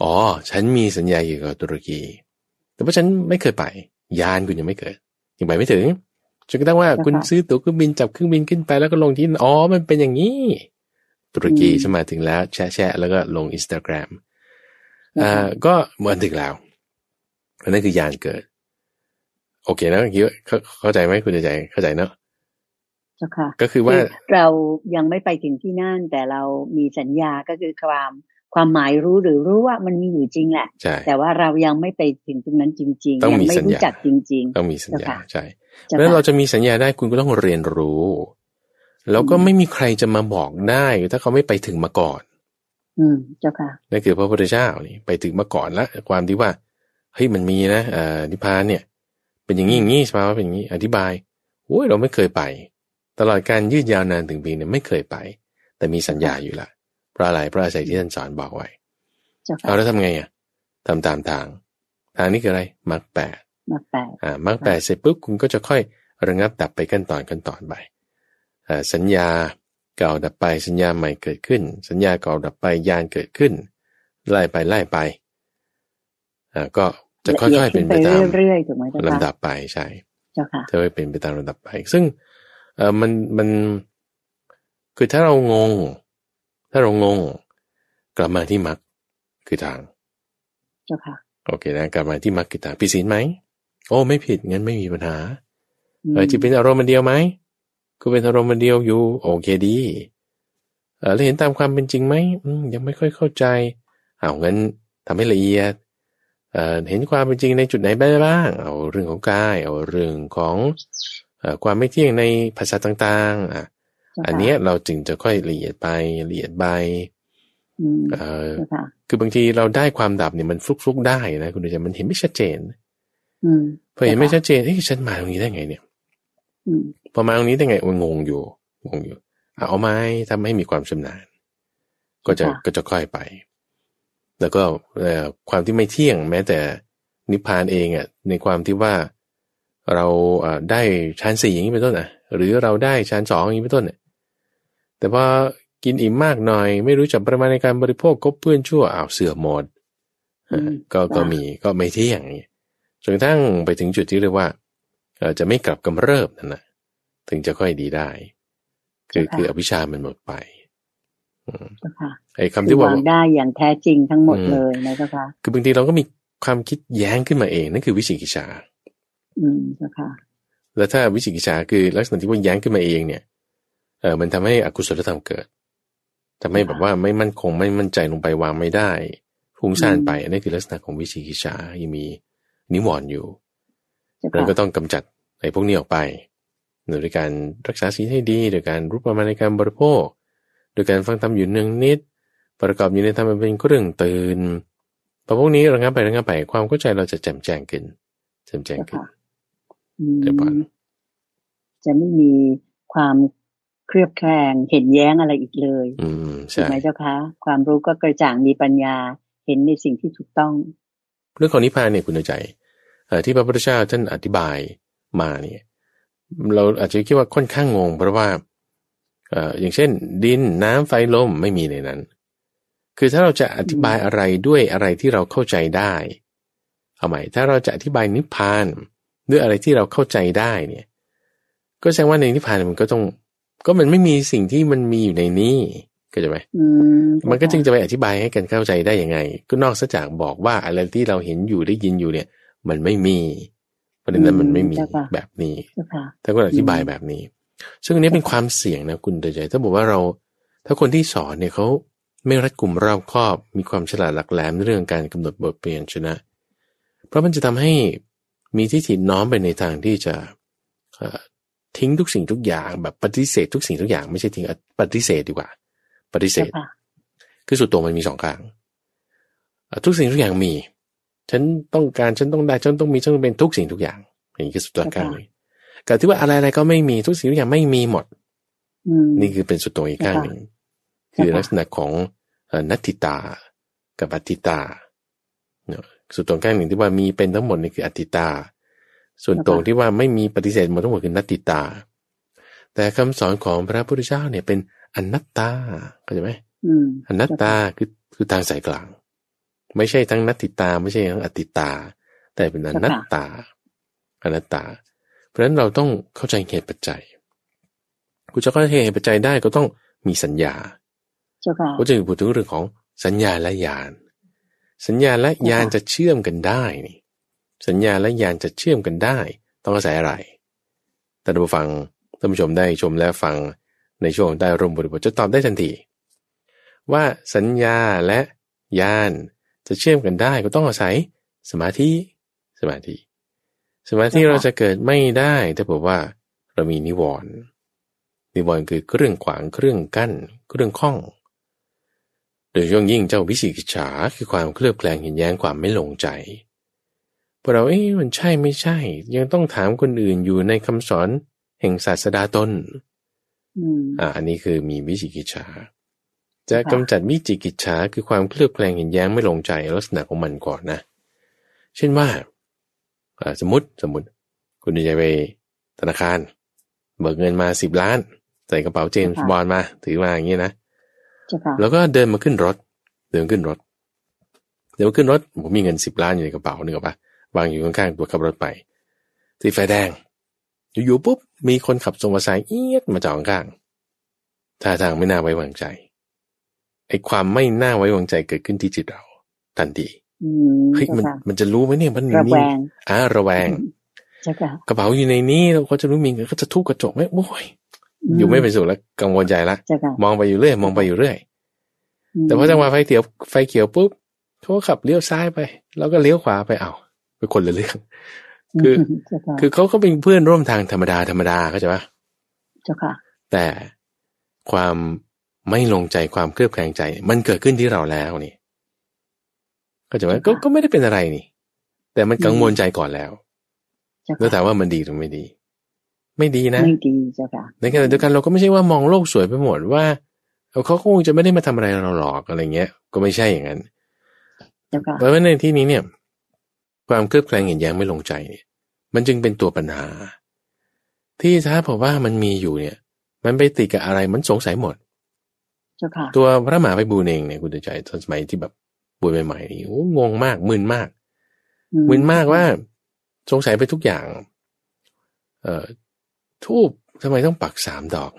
อ๋อ ฉันมีสัญญาอยู่กับตุรกี แต่ว่าฉันไม่เคยไป ยานคุณยังไม่เกิดยังไปไม่ถึง จนกระทั่งว่าคุณซื้อตั๋วเครื่องบินจับเครื่องบินขึ้นไปแล้วก็ลงที่อ๋อมันเป็นอย่างนี้ ตุรกีฉันมาถึงแล้ว แชะแชะแล้วก็ลงอินสตาแกรมอ่าก็เหมือนถึงแล้วอันนั้นคือยานเกิด โอเคนะคิดว่าเข้าใจไหมคุณใจเข้าใจเนาะก็คือว่าเรายังไม่ไปถึงที่นั่น แต่เรามีสัญญาก็คือความความหมายรู้หรือรู้ว่ามันมีอยู่จริงแหละ แต่ว่าเรายังไม่ไปถึงตรงนั้นจริง ๆ ยังไม่รู้จักจริง ๆ ต้องมีสัญญาใช่ เพราะฉะนั้นเราจะมีสัญญาได้คุณก็ต้องเรียนรู้ แล้วก็ไม่มีใครจะมาบอกได้ ถ้าเขาไม่ไปถึงมาก่อน อืมเจ้าค่ะนั่นคือพระพุทธเจ้านี่ไปถึงมาก่อนละความที่ว่าเฮ้ยมันมีนะอ่านิพพานเนี่ย เป็นอย่างนี้อย่างนี้สภาวะเป็นอย่างนี้ อธิบายโอ้ยเราไม่เคยไป ตลอดการยืดยาวนานถึงปีเนี่ยไม่เคยไป แต่มีสัญญาอยู่ละเพราะอะไรเพราะอาศัยที่ท่านสอนบอกไว้เอาแล้วทำไงอะทำตามทาง ทางนี้คืออะไรมรรคแปด มรรคแปดอ่ามรรคแปดเสร็จปุ๊บคุณก็จะค่อยระงับดับไปขั้นตอนขั้นตอนไปอ่าสัญญาเก่าดับไปสัญญาใหม่เกิดขึ้น สัญญาเก่าดับไปยานเกิดขึ้น ไล่ไปไล่ไปอ่าก็จะค่อยๆเป็นไปตามเรื่อยๆถูกไหมลำดับไปใช่เจ้าค่ะจะไปเป็นไปตามลำดับไป ซึ่งเออมันมันคือถ้าเรางง ถ้าเรางง กลับมาที่มรรคคือทาง เจ้าค่ะ โอเคนะกลับมาที่มรรคคือทางผิดศีลไหม โอ้ไม่ผิดงั้นไม่มีปัญหาเออจะเป็นอารมณ์มันเดียวไหมก็เป็นอารมณ์มันเดียวอยู่ โอเคดีเออแล้วเห็นตามความเป็นจริงไหมยังไม่ค่อยเข้าใจเอางั้นทำให้ละเอียดเออเห็นความเป็นจริงในจุดไหนบ้าง เอาเรื่องของกาย เอาเรื่องของความไม่เที่ยงในภาษาต่างๆอะอันนี้เราจึงจะค่อยละเอียดไปละเอียดไปเออคือบางทีเราได้ความดับเนี่ยมันฟลุกๆได้นะคุณดูจะมันเห็นไม่ชัดเจน พอเห็นไม่ชัดเจนเฮ้ยฉันมาตรงนี้ได้ไงเนี่ยพอมาตรงนี้ได้ไงมันงงอยู่งงอยู่เอาไม้ทำให้มีความชำนาญ ก็จะก็จะค่อยไป แล้วก็ความที่ไม่เที่ยงแม้แต่นิพพานเองอะในความที่ว่าเราได้ชั้นสี่อย่างนี้เป็นต้นอะ หรือเราได้ชั้นสองอย่างนี้เป็นต้นเนี่ยแต่พอกินอิ่มมากหน่อย ไม่รู้จักประมาณในการบริโภคก็เพื่อนชั่วอ้าวเสื่อมหมดก็ก็มีก็ไม่เที่ยง จนกระทั่งไปถึงจุดที่เรียกว่าจะไม่กลับกำเริบนั่นแหะถึงจะค่อยดีได้ คือคืออวิชามันหมดไปไอ้คำที่ว่าได้อย่างแท้จริงทั้งหมดเลยนะเจ้าค่ะคือบางทีเราก็มีความคิดแย้งขึ้นมาเองนั่นคือวิจิกิจฉาอืมเจ้าค่ะ แล้วถ้าวิจิกิจฉาคือลักษณะที่ว่าแย้งขึ้นมาเองเนี่ยเออมันทำให้อกุศลธรรมเกิดทำให้แบบว่าไม่มั่นคงไม่มั่นใจลงไปวางไม่ได้ฟุ้งซ่านไปอันนี้คือลักษณะของวิจิกิจฉายังมี นิวรณ์อยู่เราก็ต้องกำจัดไอ้พวกนี้ออกไปโดยการรักษาศีลให้ดีโดยการรู้ประมาณในการบริโภค โดยการฟังธรรมอยู่เนืองนิด ประกอบอยู่ในธรรมเป็นเรื่องตื่นพอพวกนี้ระงับไประงับไปความเข้าใจเราจะแจ่มแจ้งขึ้นแจ่มแจ้งขึ้นจะปอนจะไม่มีความเครือบแคลงเห็นแย้งอะไรอีกเลย อืมใช่ไหมเจ้าคะ ความรู้ก็กระจ่างมีปัญญาเห็นในสิ่งที่ถูกต้อง เรื่องของนิพพานเนี่ยคุณใจที่พระพุทธเจ้าท่านอธิบายมาเนี่ยเราอาจจะคิดว่าค่อนข้างงง เพราะว่าอย่างเช่น ดินน้ำไฟลมไม่มีในนั้น คือถ้าเราจะอธิบายอะไรด้วยอะไรที่เราเข้าใจได้เอาใหม่ถ้าเราจะอธิบายนิพพานด้วยอะไรที่เราเข้าใจได้เนี่ย ก็แสดงว่าในนิพพานมันก็ต้อง ก็มันไม่มีสิ่งที่มันมีอยู่ในนี้ ก็จะไหมมันก็จึงจะไปอธิบายให้กันเข้าใจได้ยังไง ก็นอกจากบอกว่าอะไรที่เราเห็นอยู่ได้ยินอยู่เนี่ย มันไม่มีประเด็นนั้นมันไม่มีแบบนี้แต่ก็อธิบายแบบนี้ ซึ่งอันนี้เป็นความเสี่ยงนะคุณเตใจ ถ้าบอกว่าเรา ถ้าคนที่สอนเนี่ยเขาไม่รัดกลุ่มรอบครอบ มีความฉลาดหลักแหลมเรื่องการกำหนดบทเปลี่ยนชนะ เพราะมันจะทำให้มีที่ถิน้อมไปในทางที่จะทิ้งทุกสิ่งทุกอย่าง แบบปฏิเสธทุกสิ่งทุกอย่าง ไม่ใช่ทิ้งปฏิเสธดีกว่า ปฏิเสธ คือสุดตรงมันมีสองข้างทุกสิ่งทุกอย่างมี ฉันต้องการฉันต้องได้ฉันต้องมีฉันต้องเป็นทุกสิ่งทุกอย่างอย่างนี้คือสุดตรงกลางเลยกับที่ว่าอะไรอะไรก็ไม่มีทุกสิ่งทุกอย่างไม่มีหมดนี่คือเป็นสุดตรงอีกข้างหนึ่งคือลักษณะของนัตติตากับอัติตาสุดตรงข้างหนึ่งที่ว่ามีเป็นทั้งหมดนี่คืออัติตา ส่วนตรงที่ว่าไม่มีปฏิเสธหมดทั้งหมดคือนัตติตา แต่คำสอนของพระพุทธเจ้าเนี่ยเป็น อนัตตาเข้าใจไหมอนัตตาคือคือทางสายกลาง ไม่ใช่ทั้งนัตติตา ไม่ใช่ทั้งอติตา แต่เป็นอนัตตา อนัตตา เพราะฉะนั้นเราต้องเข้าใจเหตุปัจจัยกูจะเข้าใจเหตุปัจจัยได้ก็ต้องมีสัญญาก็จะพูดถึงเรื่องของสัญญาและญาณสัญญาและญาณจะเชื่อมกันได้นี่สัญญาและญาณจะเชื่อมกันได้ ต้องอาศัยอะไรท่านผู้ฟังท่านผู้ชมได้ชมและฟัง ในช่วงได้ร่มบริบทจะตอบได้ทันที ว่าสัญญาและญาณจะเชื่อมกันได้ก็ต้องอาศัยสมาธิสมาธิ สมาธิเราจะเกิดไม่ได้ถ้าบอกว่าเรามีนิวรณ์นิวรณ์คือเครื่องขวางเครื่องกั้นเครื่องข้อง โดโดยช่วงยิ่งเจ้าวิสิกิจฉาคือความเคลือบแคลงเห็นแย้งความไม่ลงใจพวกเราเอ๊ะมันใช่ไม่ใช่ ยังต้องถามคนอื่นอยู่ในคำสอนแห่งศาสดาตน อ่า อันนี้คือมีวิจิกิจฉาจะกำจัดวิจิกิจฉาคือความเคลือบแคลงเห็นแย้งไม่ลงใจลักษณะของมันก่อนนะ เช่นว่าสมมติสมมติ คุณจะไปธนาคาร เบิกเงินมาสิบล้าน ใส่กระเป๋าเจมส์บอลมา ถือมาอย่างนี้นะแล้วก็เดินมาขึ้นรถ เดินขึ้นรถ เดินมาขึ้นรถผมมีเงินสิบล้านอยู่ในกระเป๋านึกออกปะวางอยู่ข้างๆตัวขับรถไปติดไฟแดง อยู่ๆปุ๊บมีคนขับส่งมาสายเอียดมาจอดข้างท่าทางไม่น่าไว้วางใจไอ้ความไม่น่าไว้วางใจเกิดขึ้นที่จิตเรา ทันทีเฮ้ยมันมันจะรู้ไหมเนี่ยมันนี่อ่าระแวงกระเป๋าอยู่ในนี้เราก็จะรู้มีเงินก็จะทุบกระจกไหมโอ้ยอยู่ไม่เป็นสุขแล้วกังวลใจละมองไปอยู่เรื่อย มองไปอยู่เรื่อย แต่พอจังหวะไฟเขียวไฟเขียวปุ๊บเขาก็ขับเลี้ยวซ้ายไป แล้วก็เลี้ยวขวาไปเอาเป็นคนละเรื่อง คือ คือเขาก็เป็นเพื่อนร่วมทางธรรมดาธรรมดาเข้าใจปะเจ้าค่ะ แต่ความไม่ลงใจความเครือบแคลงใจ มันเกิดขึ้นที่เราแล้วนี่ก็จะว่าก็ก็ไม่ได้เป็นอะไรนี่ แต่มันกังวลใจก่อนแล้วแล้วแต่ว่ามันดีหรือไม่ดี ไม่ดีนะไม่ดีเจ้าค่ะในขณะเดียวกันเราก็ไม่ใช่ว่ามองโลกสวยไปหมดว่าเขาคงจะไม่ได้มาทำอะไรเราหรอกอะไรเงี้ย ก็ไม่ใช่อย่างนั้นเพราะว่าในที่นี้เนี่ย ความเครือบแคลงเห็นแย้งไม่ลงใจเนี่ย มันจึงเป็นตัวปัญหา ที่ถ้าบอกว่ามันมีอยู่เนี่ย มันไปติดกับอะไรมันสงสัยหมดตัวพระมหาไปบูนเองเนี่ยคุณใจตอนสมัยที่แบบบวชใหม่ๆนี่โอ้งงมากมึนมากมึนมากว่าสงสัยไปทุกอย่าง เอ่อทูบทำไมต้องปักสามดอก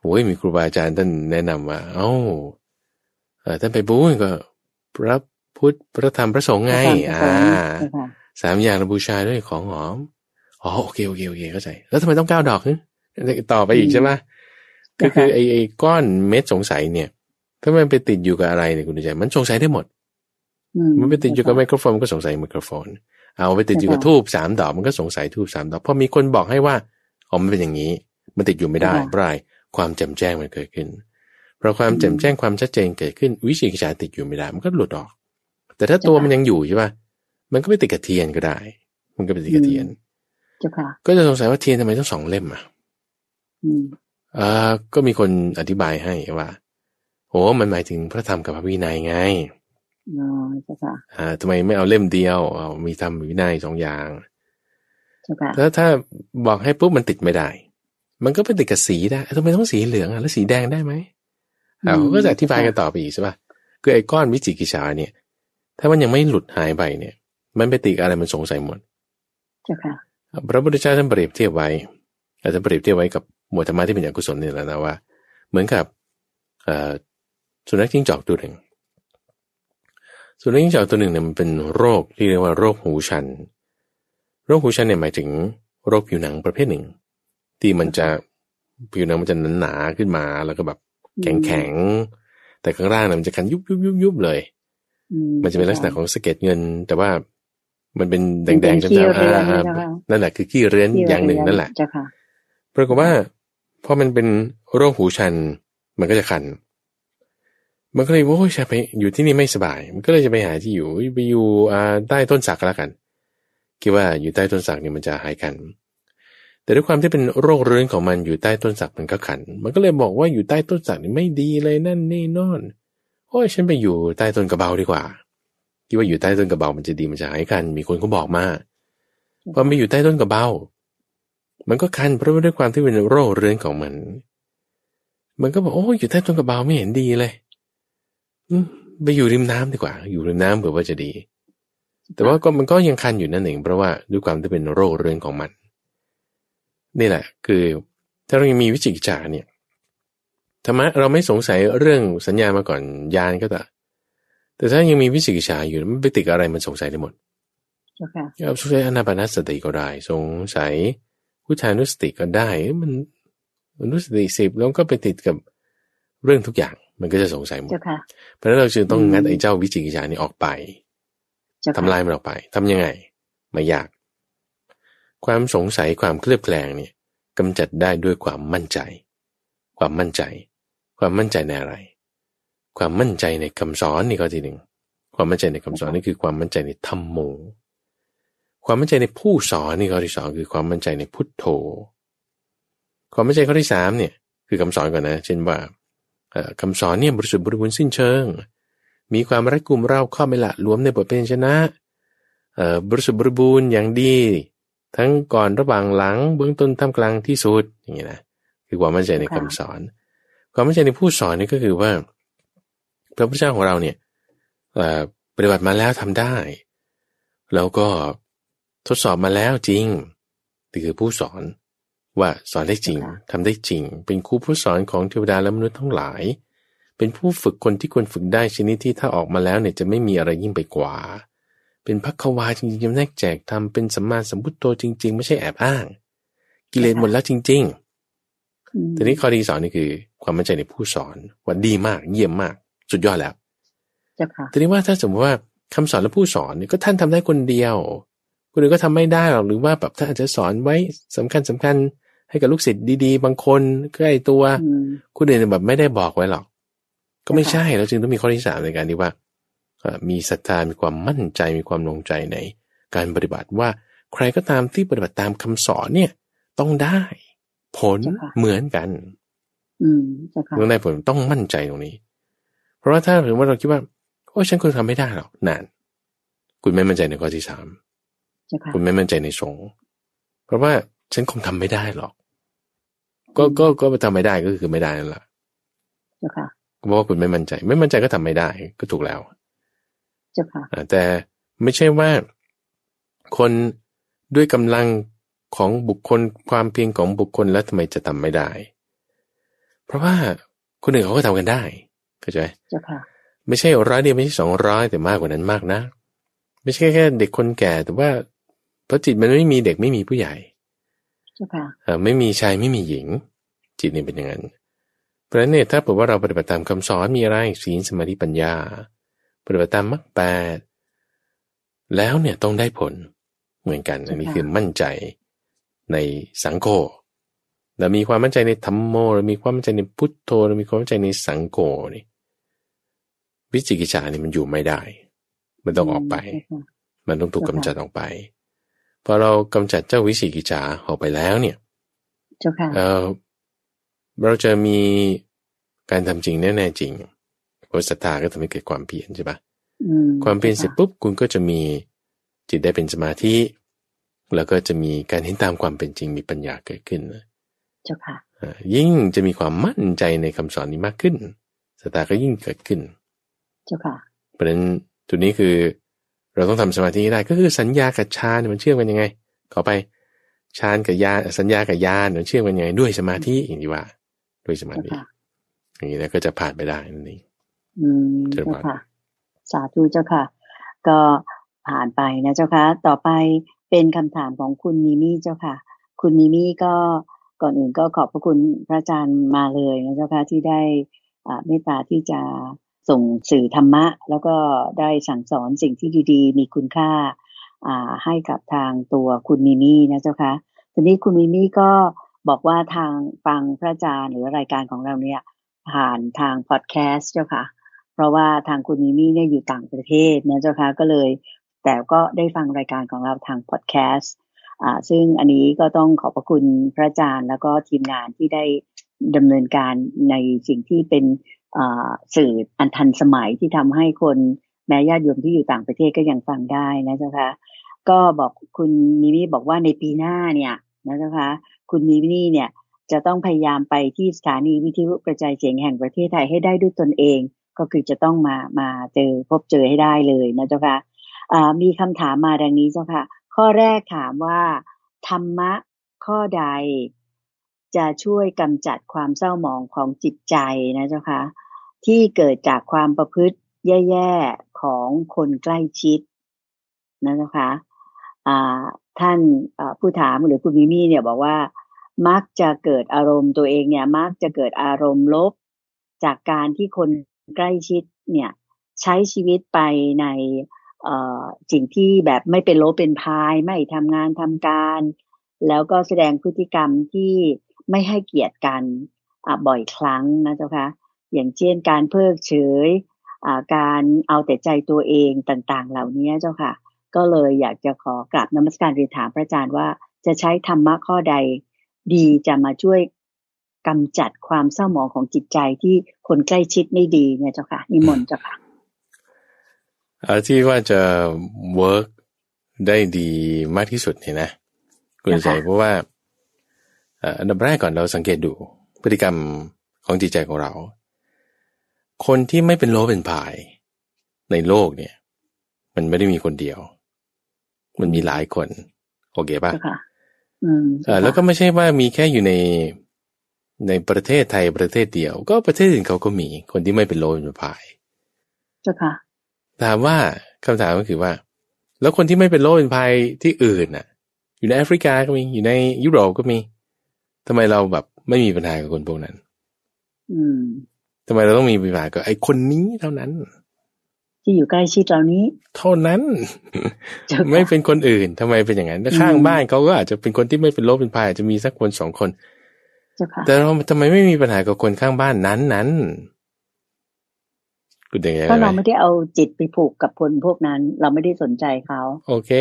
โอ้ยมีครูบาอาจารย์ท่านแนะนำว่า เอ้าท่านไปบูชก็พระพุทธพระธรรมพระสงฆ์ไง อ่า สามอย่างบูชาด้วยของหอมอ๋อโอเคโอเคโอเคเข้าใจ แล้วทำไมต้องเก้าดอกนึต่อไปอีกใช่ไหมก็คือไอไอก้อนเม็ดสงสัยเนี่ย ถ้ามันไปติดอยู่กับอะไรเนี่ยคุณใจมันสงสัยได้หมด มันไปติดอยู่กับไมโครโฟนก็สงสัยไมโครโฟน เอาไปติดอยู่กับทูบสามดอกมันก็สงสัยทูบสามดอกพอมีคนบอกให้ว่าอ๋อมันเป็นอย่างนี้ มันติดอยู่ไม่ได้เพราะอะไรความแจ่มแจ้งมันเกิดขึ้นเพราะความแจ่มแจ้งความชัดเจนเกิดขึ้นวิจิกิจฉาติดอยู่ไม่ได้มันก็หลุดออก แต่ถ้าตัวมันยังอยู่ใช่ป่ะ มันก็ไปติดกับเทียนก็ได้ มันก็ไปติดกับเทียนก็จะสงสัยว่าเทียนทำไมต้องสองเล่มอะอ่าก็มีคนอธิบายให้ว่าโอ้มันหมายถึงพระธรรมกับพระวินัยไงอ๋อใช่ค่ะอ่าทำไมไม่เอาเล่มเดียวเอามีธรรมวินัยสองอย่างแล้วถ้าบอกให้ปุ๊บมันติดไม่ได้ มันก็เป็นติดกับสีได้ทำไมต้องสีเหลืองอะแล้วสีแดงได้ไหมอ่าเขาก็จะอธิบายกันต่อไปอีกใช่ป่ะคือไอ้ก้อนวิจิกิจฉาเนี่ย ถ้ามันยังไม่หลุดหายไปเนี่ย มันไปติดอะไรมันสงสัยหมดเจ้าค่ะพระพุทธเจ้าท่านเปรียบเทียบไว้อาจจะเปรียบเทียบไว้กับหมวดธรรมะที่เป็นอกุศลนี่แหละนะว่า เหมือนกับสุนัขจิ้งจอกตัวหนึ่งสุนัขจิ้งจอกตัวหนึ่งเนี่ยมันเป็นโรคที่เรียกว่าโรคหูชัน โรคหูชันเนี่ยหมายถึงโรคผิวหนังประเภทหนึ่ง ที่มันจะผิวหนังมันจะหนาขึ้นมาแล้วก็แบบแข็งแข็งแต่ข้างล่างเนี่ยมันจะคันยุบยุบยุบยุบเลย มันจะเป็นลักษณะของสะเก็ดเงิน แต่ว่า มันเป็นแดงๆจำๆนั่นแหละคือขี้เรื้อนอย่างหนึ่งนั่นแหละปรากฏว่าพอมันเป็นโรคหูชัน มันก็จะคัน มันก็เลยว่าโอ้ยไปอยู่ที่นี่ไม่สบาย มันก็เลยจะไปหาที่อยู่ไปอยู่อ่าใต้ต้นสักแล้วกัน คิดว่าอยู่ใต้ต้นสักนี่มันจะหายคัน แต่ด้วยความที่เป็นโรคเรื้อนของมันอยู่ใต้ต้นสักมันก็ขัน มันก็เลยบอกว่าอยู่ใต้ต้นสักนี่ไม่ดีเลยนั่นนี่นอนโอ้ยฉันไปอยู่ใต้ต้นกระเบาดีกว่า คิดว่าอยู่ใต้ต้นกระเบา มันจะดีมันจะหายคัน มีคนเขาบอกมาพอไปอยู่ใต้ต้นกระเบา มันก็คันเพราะว่าด้วยความที่เป็นโรคเรื้อนของมัน มันก็บอกโอ้อยู่ใต้ต้นกระเบาไม่เห็นดีเลย อืมไปอยู่ริมน้ำดีกว่า อยู่ริมน้ำเผื่อว่าจะดี แต่ว่าก็มันก็ยังคันอยู่นั่นเองเพราะว่าด้วยความที่เป็นโรคเรื้อนของมัน นี่แหละ คือถ้าเรายังมีวิจิกิจฉาเนี่ยธรรมะเราไม่สงสัยเรื่องสัญญามาก่อนยานก็แต่ แต่ถ้ายังมีวิจิกิจฉาอยู่มันไปติดอะไรมันสงสัยได้หมดเอาสงสัยอนาปานสติก็ได้ สงสัยพุทธานุสติก็ได้ มันอนุสติสิบแล้วก็ไปติดกับเรื่องทุกอย่าง มันก็จะสงสัยหมดเพราะฉะนั้นเราจึงต้องงัดไอ้เจ้าวิจิกิจานี้ออกไปทำลายมันออกไป ทํำยังไง ไม่ยาก ความสงสัยความเคลือบแคลงเนี่ยกำจัดได้ด้วยความมั่นใจ ความมั่นใจ ความมั่นใจในอะไร ความมั่นใจในคำสอนนี่ก็ทีหนึ่งความมั่นใจในคำสอนนี่คือความมั่นใจในธรรมโม ความมั่นใจในผู้สอนนี่ข้อที่สองคือความมั่นใจในพุทโธ ความมั่นใจข้อที่สามเนี่ยคือคำสอนก่อนนะ เช่นว่าคำสอนเนี่ยบริสุทธิ์บริบูรณ์สิ้นเชิง มีความรัดกุมเราข้อไม่ละรวมในบทเป็นชนะบริสุทธิ์บริบูรณ์อย่างดี ทั้งก่อนระหว่างหลังเบื้องต้นท่ามกลางที่สุดอย่างนี้นะคือความมั่นใจในคำสอน ความมั่นใจในผู้สอนนี่ก็คือว่า พระพุทธเจ้าของเราเนี่ยปฏิบัติมาแล้วทำได้ แล้วก็ทดสอบมาแล้วจริงนี่คือผู้สอนว่าสอนได้จริงทำได้จริง เป็นครูผู้สอนของเทวดาและมนุษย์ทั้งหลาย เป็นผู้ฝึกคนที่ควรฝึกได้ชนิดที่ถ้าออกมาแล้วเนี่ยจะไม่มีอะไรยิ่งไปกว่า เป็นพักควาจริงๆจำแนกแจกทำเป็นสัมมาสัมพุทโธจริง ๆ ไม่ใช่แอบอ้าง กิเลสหมดแล้วจริง ๆ ทีนี้ข้อดีสอนนี่คือ ความมั่นใจในผู้สอนว่าดีมากเยี่ยมมาก สุดยอดแล้วทีนี้ว่าถ้าสมมติว่าคำสอนและผู้สอนนี่ก็ท่านทำได้คนเดียว คนอื่นก็ทำไม่ได้หรอกหรือว่าแบบท่านอาจจะสอนไว้สำคัญสำคัญให้กับลูกศิษย์ดีๆ บางคนใกล้ตัวคุณอื่นแบบไม่ได้บอกไว้หรอก ก็ไม่ใช่เราจึงต้องมีข้อที่สามในการที่ว่ามีศรัทธามีความมั่นใจมีความลงใจในการปฏิบัติว่าใครก็ตามที่ปฏิบัติตามคำสอนเนี่ย ต้องได้ ผลเหมือนกัน อืมต้องได้ผลต้องมั่นใจตรงนี้ เพราะว่าถ้าถือว่าเราคิดว่า โอ้ฉันคงทำไม่ได้หรอกนาน คุณไม่มั่นใจในข้อที่สามคุณไม่มั่นใจในสงเพราะว่าฉันคงทำไม่ได้หรอก ก็ก็ก็ทำไม่ได้ก็คือไม่ได้นั่นแหละเจ้าค่ะเพราะว่าคุณไม่มั่นใจ ไม่มั่นใจก็ทำไม่ได้ก็ถูกแล้วเจ้าค่ะแต่ไม่ใช่ว่าคนด้วยกำลังของบุคคลความเพียรของบุคคลแล้วทำไมจะทำไม่ได้ เพราะว่าคนอื่นเขาก็ทำกันได้ เข้าใจเจ้าค่ะไม่ใช่ร้อยเดียวไม่ใช่สองร้อยแต่มากกว่านั้นมากนะ ไม่ใช่แค่เด็กคนแก่ แต่ว่าเพราะจิตมันไม่มีเด็กไม่มีผู้ใหญ่ไม่มีชายไม่มีหญิง จิตนี่เป็นอย่างนั้นเพราะฉะนั้นเนี่ยถ้าเกิดว่าเราปฏิบัติตามคำสอนมีอะไรศีลสมาธิปัญญา ปฏิบัติตามมรรคแปดแล้วเนี่ยต้องได้ผลเหมือนกัน อันนี้คือมั่นใจในสังโฆเรามีความมั่นใจในธรรมโมเรามีความมั่นใจในพุทโธเรามีความมั่นใจในสังโฆนี่ วิจิกิจฉานี่มันอยู่ไม่ได้ มันต้องออกไป มันต้องถูกกำจัดออกไปพอเรากำจัดเจ้าวิสีกิจาออกไปแล้วเนี่ยเออเราจะมีการทำจริงแน่ๆจริงเพราะศรัทธาก็ทำให้เกิดความเพียรใช่ปะความเพียรเสร็จปุ๊บคุณก็จะมีจิตได้เป็นสมาธิ แล้วก็จะมีการเห็นตามความเป็นจริงมีปัญญาเกิดขึ้นเจ้าค่ะยิ่งจะมีความมั่นใจในคำสอนนี้มากขึ้นศรัทธาก็ยิ่งเกิดขึ้น เจ้าค่ะเพราะฉะนั้นตัวนี้คือเราต้องทำสมาธิได้ก็คือสัญญากับฌานมันเชื่อมกันยังไงขอไปฌานกับญาสัญญากับญาณมันเชื่อมกันยังไงด้วยสมาธิอย่างที่ว่า ด้วยสมาธิอย่างนี้แล้วก็จะผ่านไปได้นั่นเองอืมเจ้าค่ะ สาธุเจ้าค่ะ ก็ผ่านไปนะเจ้าค่ะ ต่อไปเป็นคำถามของคุณมิมี่เจ้าค่ะ คุณมิมี่ก็ก่อนอื่นก็ขอบพระคุณพระอาจารย์มาเลยนะเจ้าค่ะที่ได้เมตตาที่จะ ส่งสื่อธรรมะ แล้วก็ได้สั่งสอนสิ่งที่ดีๆ มีคุณค่าให้กับทางตัวคุณมิมี่นะเจ้าคะทีนี้คุณมิมี่ก็บอกว่าทางฟังพระอาจารย์หรือรายการของเราเนี่ยผ่านทางพอดแคสต์เจ้าค่ะ เพราะว่าทางคุณมิมี่เนี่ยอยู่ต่างประเทศนะเจ้าค่ะก็เลย แต่ก็ได้ฟังรายการของเราทางพอดแคสต์อ่าซึ่งอันนี้ก็ต้องขอบพระคุณพระอาจารย์ แล้วก็ทีมงานที่ได้ดำเนินการในสิ่งที่เป็น สื่ออันทันสมัยที่ทำให้คนแม้ญาติโยมที่อยู่ต่างประเทศก็ยังฟังได้นะเจ้าคะก็บอกคุณมิมี่บอกว่าในปีหน้าเนี่ยนะเจ้าคะคุณมิมี่เนี่ยจะต้องพยายามไปที่สถานีวิทยุกระจายเสียงแห่งประเทศไทยให้ได้ด้วยตนเอง ก็คือจะต้องมามาเจอพบเจอให้ได้เลยนะเจ้าคะะมีคำถามมาดังนี้เจ้าค่ะ ข้อแรกถามว่า ธรรมะข้อใด จะช่วยกำจัดความเศร้าหมองของจิตใจนะเจ้าคะที่เกิดจากความประพฤติแย่ๆของคนใกล้ชิดนะเจ้าคะท่านผู้ถามหรือคุณมิมี่เนี่ยบอกว่า มักจะเกิดอารมณ์ตัวเองเนี่ย มักจะเกิดอารมณ์ลบ จากการที่คนใกล้ชิดเนี่ย ใช้ชีวิตไปในสิ่งที่แบบไม่เป็นโลเป็นพายไม่ทำงานทำการ แล้วก็แสดงพฤติกรรมที่ ไม่ให้เกียรติกันบ่อยครั้งนะเจ้าคะอย่างเช่นการเพิกเฉยการเอาแต่ใจตัวเองต่างๆ เหล่านี้เจ้าค่ะ ก็เลยอยากจะขอกราบนมัสการเรียนถามพระอาจารย์ว่าจะใช้ธรรมะข้อใดดีจะมาช่วยกำจัดความเศร้าหมองของจิตใจที่คนใกล้ชิดไม่ดีเนี่ยเจ้าค่ะนิมนต์เจ้าค่ะที่ว่าจะเวิร์กได้ดีมากที่สุดเนี่ยนะคุณใจเพราะว่า อันดับแรกก่อนเราสังเกตดูพฤติกรรมของจิตใจของเรา คนที่ไม่เป็นโลเป็นผาย ในโลกเนี่ย มันไม่ได้มีคนเดียว มันมีหลายคน โอเคปะอืมแล้วก็ไม่ใช่ว่ามีแค่อยู่ในในประเทศไทยประเทศเดียว ก็ประเทศอื่นเขาก็มี คนที่ไม่เป็นโลเป็นผายเจ้าค่ะถามว่าคำถามก็คือว่า แล้วคนที่ไม่เป็นโลเป็นภัยที่อื่นน่ะ อยู่ในแอฟริกาก็มีอยู่ในยุโรปก็มี ทำไมเราแบบไม่มีปัญหากับคนพวกนั้น อืมทำไมเราต้องมีปัญหากับไอ้คนนี้เท่านั้น ที่อยู่ใกล้ชิดเรานี้ เท่านั้น ไม่เป็นคนอื่นทำไมเป็นอย่างนั้นข้างบ้านเขาก็อาจจะเป็นคนที่ไม่เป็นโรคเป็นภัยอาจจะมีสักคนสองคน แต่เราทำไมไม่มีปัญหากับคนข้างบ้านนั้นนั้นเพราะเราไม่ได้เอาจิตไปผูกกับคนพวกนั้น เราไม่ได้สนใจเขา โอเค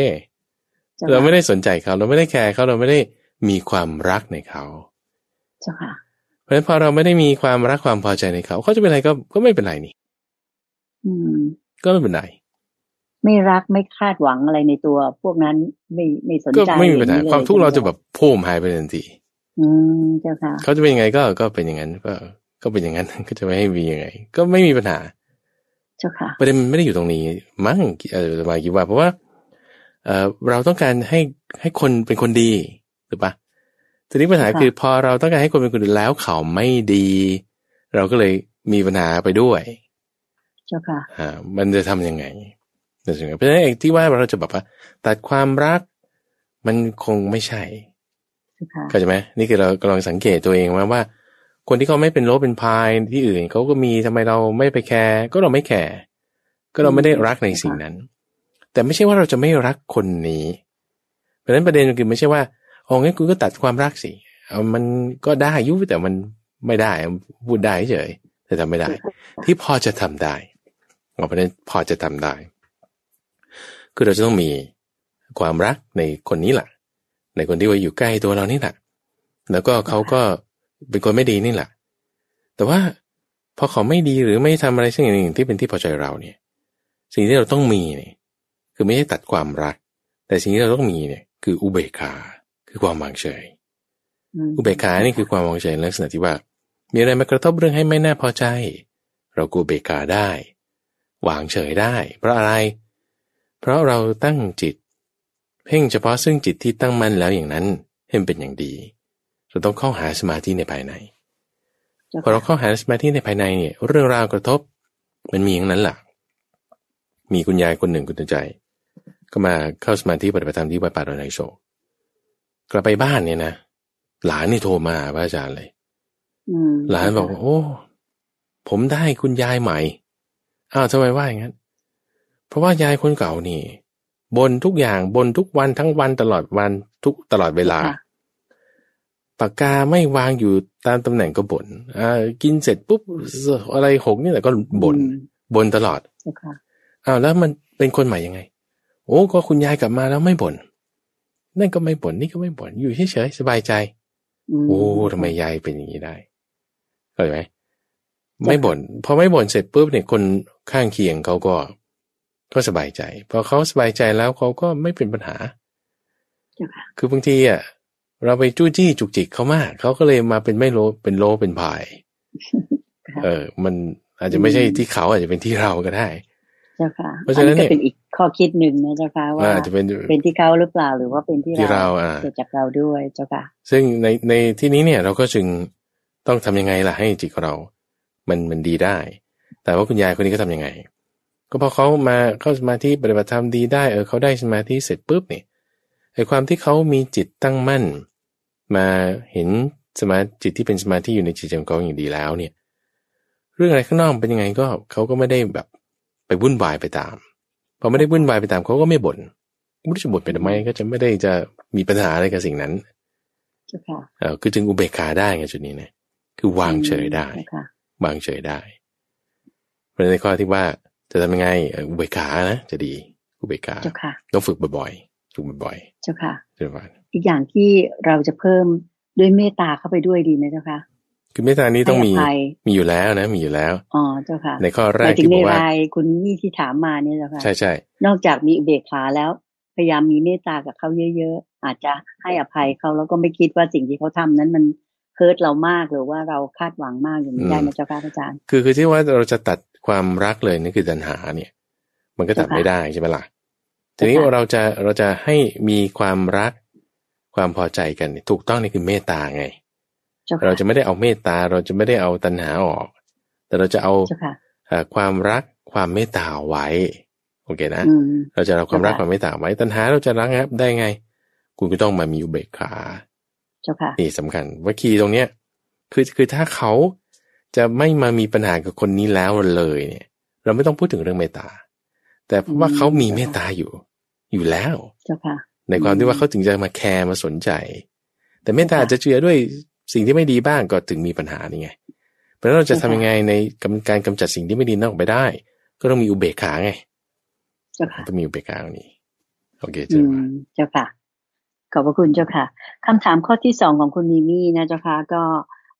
เราไม่ได้สนใจเขา เราไม่ได้แคร์เขาเราไม่ได้ มีความรักในเขาเจ้าค่ะเพราะฉะนั้นพอเราไม่ได้มีความรักความพอใจในเขาเขาจะเป็นอะไรก็ก็ไม่เป็นไรนี่ อืม ก็ไม่เป็นไรไม่รักไม่คาดหวังอะไรในตัว พวกนั้นไม่ไม่สนใจก็ไม่มีปัญหาความทุกข์เราจะแบบพุ่มหายไปทันทีอืมเจ้าค่ะเขาจะเป็นยังไงก็ก็เป็นอย่างนั้นก็ก็เป็นอย่างนั้นก็จะไม่ให้มียังไง ก็ไม่มีปัญหา เจ้าค่ะประเด็นมันไม่ได้อยู่ตรงนี้ มั้งเออมาคิดว่า เพราะว่า เออเราต้องการให้ให้คนเป็นคนดี หรือปะทีนี้ปัญหาคือพอเราต้องการให้คนเป็นคนดีแล้วเขาไม่ดี เราก็เลยมีปัญหาไปด้วย เจ้าค่ะอ่ามันจะทํำยังไงนั่นสิเพราะฉะนั้นเองที่ว่าเราจะแบบว่าตัดความรัก มันคงไม่ใช่เข้าใจไหมนี่คือเรากำลังสังเกตตัวเองว่าว่า คนที่เขาไม่เป็นโรคเป็นพายที่อื่นเขาก็มีทำไมเราไม่ไปแคร์ก็เราไม่แคร์ก็เราไม่ได้รักในสิ่งนั้น แต่ไม่ใช่ว่าเราจะไม่รักคนนี้ เพราะฉะนั้นประเด็นคือไม่ใช่ว่า โอ้งั้นคุณก็ตัดความรักสิเอามันก็ได้ยุแต่มันไม่ได้พูดได้เฉยแต่ทำไม่ได้ ที่พอจะทำได้เพราะฉะนั้นพอจะทำได้ คือเราจะต้องมีความรักในคนนี้แหละในคนที่ว่าอยู่ใกล้ตัวเรานี่แหละแล้วก็เขาก็เป็นคนไม่ดีนี่แหละแต่ว่าพอเขาไม่ดีหรือไม่ทำอะไรสักอย่างหนึ่งที่เป็นที่พอใจเราเนี่ย สิ่งที่เราต้องมีเนี่ยคือไม่ใช่ตัดความรัก แต่สิ่งที่เราต้องมีเนี่ยคืออุเบกขา คือความวางเฉยอุเบกขานี่คือความวางเฉยลักษณะที่ว่า มีอะไรมากระทบเรื่องให้ไม่น่าพอใจ เรากูเบกขาได้ วางเฉยได้ เพราะอะไร เพราะเราตั้งจิต เพ่งเฉพาะซึ่งจิตที่ตั้งมั่นแล้วอย่างนั้นให้เป็นอย่างดี เราต้องเข้าหาสมาธิในภายในพอเราเข้าหาสมาธิในภายในเนี่ย เรื่องราวกระทบ มันมีอย่างนั้นแหละมีคุณยายคนหนึ่งคุณใจ ก็มาเข้าสมาธิปฏิบัติธรรมที่วัดป่าดอนไนโชก ลับไปบ้านเนี่ยนะหลานนี่โทรมาพระอาจารย์เลยหลานบอกโอ้ ผมได้คุณยายใหม่อ้าวทำไมว่าอย่างนั้น เพราะว่ายายคนเก่านี่บนทุกอย่างบนทุกวันทั้งวันตลอดวันทุกตลอดเวลาปากกาไม่วางอยู่ตามตำแหน่งก็บน่นอ่ากินเสร็จปุ๊บอะไรหกนี่แหละก็บน่นบ่นตลอดอ้าวแล้วมันเป็นคนใหม่ยังไง โอ้ก็คุณยายกลับมาแล้วไม่บน่น นั่นก็ไม่บน่นนี่ก็ไม่บ่นอยู่เฉยๆสบายใจโอ้ทำไมยายเป็นอย่างนี้ได้เข้าใจไหมไม่บน่นพอไม่บ่นเสร็จปุ๊บเนี่ยคนข้างเคียงเขาก็ก็สบายใจพอเขาสบายใจแล้วเขาก็ไม่เป็นปัญหา คือบางทีอะเราไปจู้จี้จุกจิกเขามากเขาก็เลยมาเป็นไม่โลเป็นโลเป็นพาย เออ มันอาจจะไม่ใช่ที่เขาอาจจะเป็นที่เราก็ได้ เจ้าค่ะเพราะฉะนั้นเนี่ยเป็นอีกข้อคิดหนึ่งนะเจ้าค่ะว่าจะเป็นเป็นที่เขาหรือเปล่าหรือว่าเป็นที่เราเกิดจากเราด้วยเจ้าค่ะ ซึ่งในในที่นี้เนี่ยเราก็จึงต้องทำยังไงล่ะให้จิตของเรา มันมันดีได้ แต่ว่าคุณยายคนนี้ก็ทํำยังไง ก็พอเขามาเข้าสมาธิปฏิบัติธรรมดีได้เออเขาได้สมาธิเสร็จปุ๊บเนี่ยไอ้ความที่เขามีจิตตั้งมั่น มาเห็นสมาจิตที่เป็นสมาธิอยู่ในจิตของเขาอย่างดีแล้วเนี่ย เรื่องอะไรข้างนอกเป็นยังไงก็เขาก็ไม่ได้แบบ ไปวุ่นวายไปตามพอไม่ได้วุ่นวายไปตามเขาก็ไม่บ่นไม่รู้จะบ่นไปทำไมก็จะไม่ได้จะมีปัญหาอะไรกับสิ่งนั้นเออคือจึงอุเบกขาได้ไงจุดนี้เนี่ยคือวางเฉยได้บางเฉยได้ประเด็นในข้อที่ว่าจะทำยังไงอุเบกขานะจะดีอุเบกขาต้องฝึกบ่อยๆฝึกบ่อยๆเจ้าค่ะเจ้าค่ะอีกอย่างที่เราจะเพิ่มด้วยเมตตาเข้าไปด้วยดีไหมเจ้าค่ะ คือเมตตานี้ต้องมีมีอยู่แล้วนะ มีอยู่แล้วอ๋อเจ้าค่ะ ในข้อแรกที่บอกว่าคุณนี่ที่ถามมาเนี่ยเจ้าค่ะใช่ใช่นอกจากมีอุเบกขาแล้ว พยายามมีเมตตากับเขาเยอะ ๆ อาจจะให้อภัยเขาแล้วก็ไม่คิดว่าสิ่งที่เขาทานั้นมันเคิร์ตเรามากหรือว่าเราคาดหวังมากอย่างนี้ได้ไหมเจ้าค่ะอาจารย์ คือคือที่ว่าเราจะตัดความรักเลยนี่คือตัณหาเนี่ย มันก็ตัดไม่ได้ใช่ไหมล่ะทีนี้เราจะเราจะให้มีความรักความพอใจกันถูกต้องนี่คือเมตตาไง เราจะไม่ได้เอาเมตตา เราจะไม่ได้เอาตัณหาออก แต่เราจะเอาความรักความเมตตาไว้ โอเคนะ เราจะเอาความรักความเมตตาไว้ ตัณหาเราจะรักครับได้ไง คุณก็ต้องมามีอุเบกขานี่สำคัญว่าคีย์ตรงเนี้ย คือคือถ้าเขาจะไม่มามีปัญหากับคนนี้แล้วเลยเนี่ย เราไม่ต้องพูดถึงเรื่องเมตตา แต่เพราะว่าเขามีเมตตาอยู่ อยู่แล้วในความที่ว่าเขาถึงจะมาแคร์มาสนใจ แต่เมตตาจะเจือด้วย สิ่งที่ไม่ดีบ้างก็ถึงมีปัญหานี่ไง เพราะเราจะทำยังไงในการกำจัดสิ่งที่ไม่ดีนอกไปได้ ก็ต้องมีอุเบกขาไงต้องมีอุเบกขาตรงนี้โอเคเจ้าค่ะเจ้าค่ะขอบพระคุณเจ้าค่ะคำถามข้อที่สองของคุณมีมี่นะเจ้าค่ะก็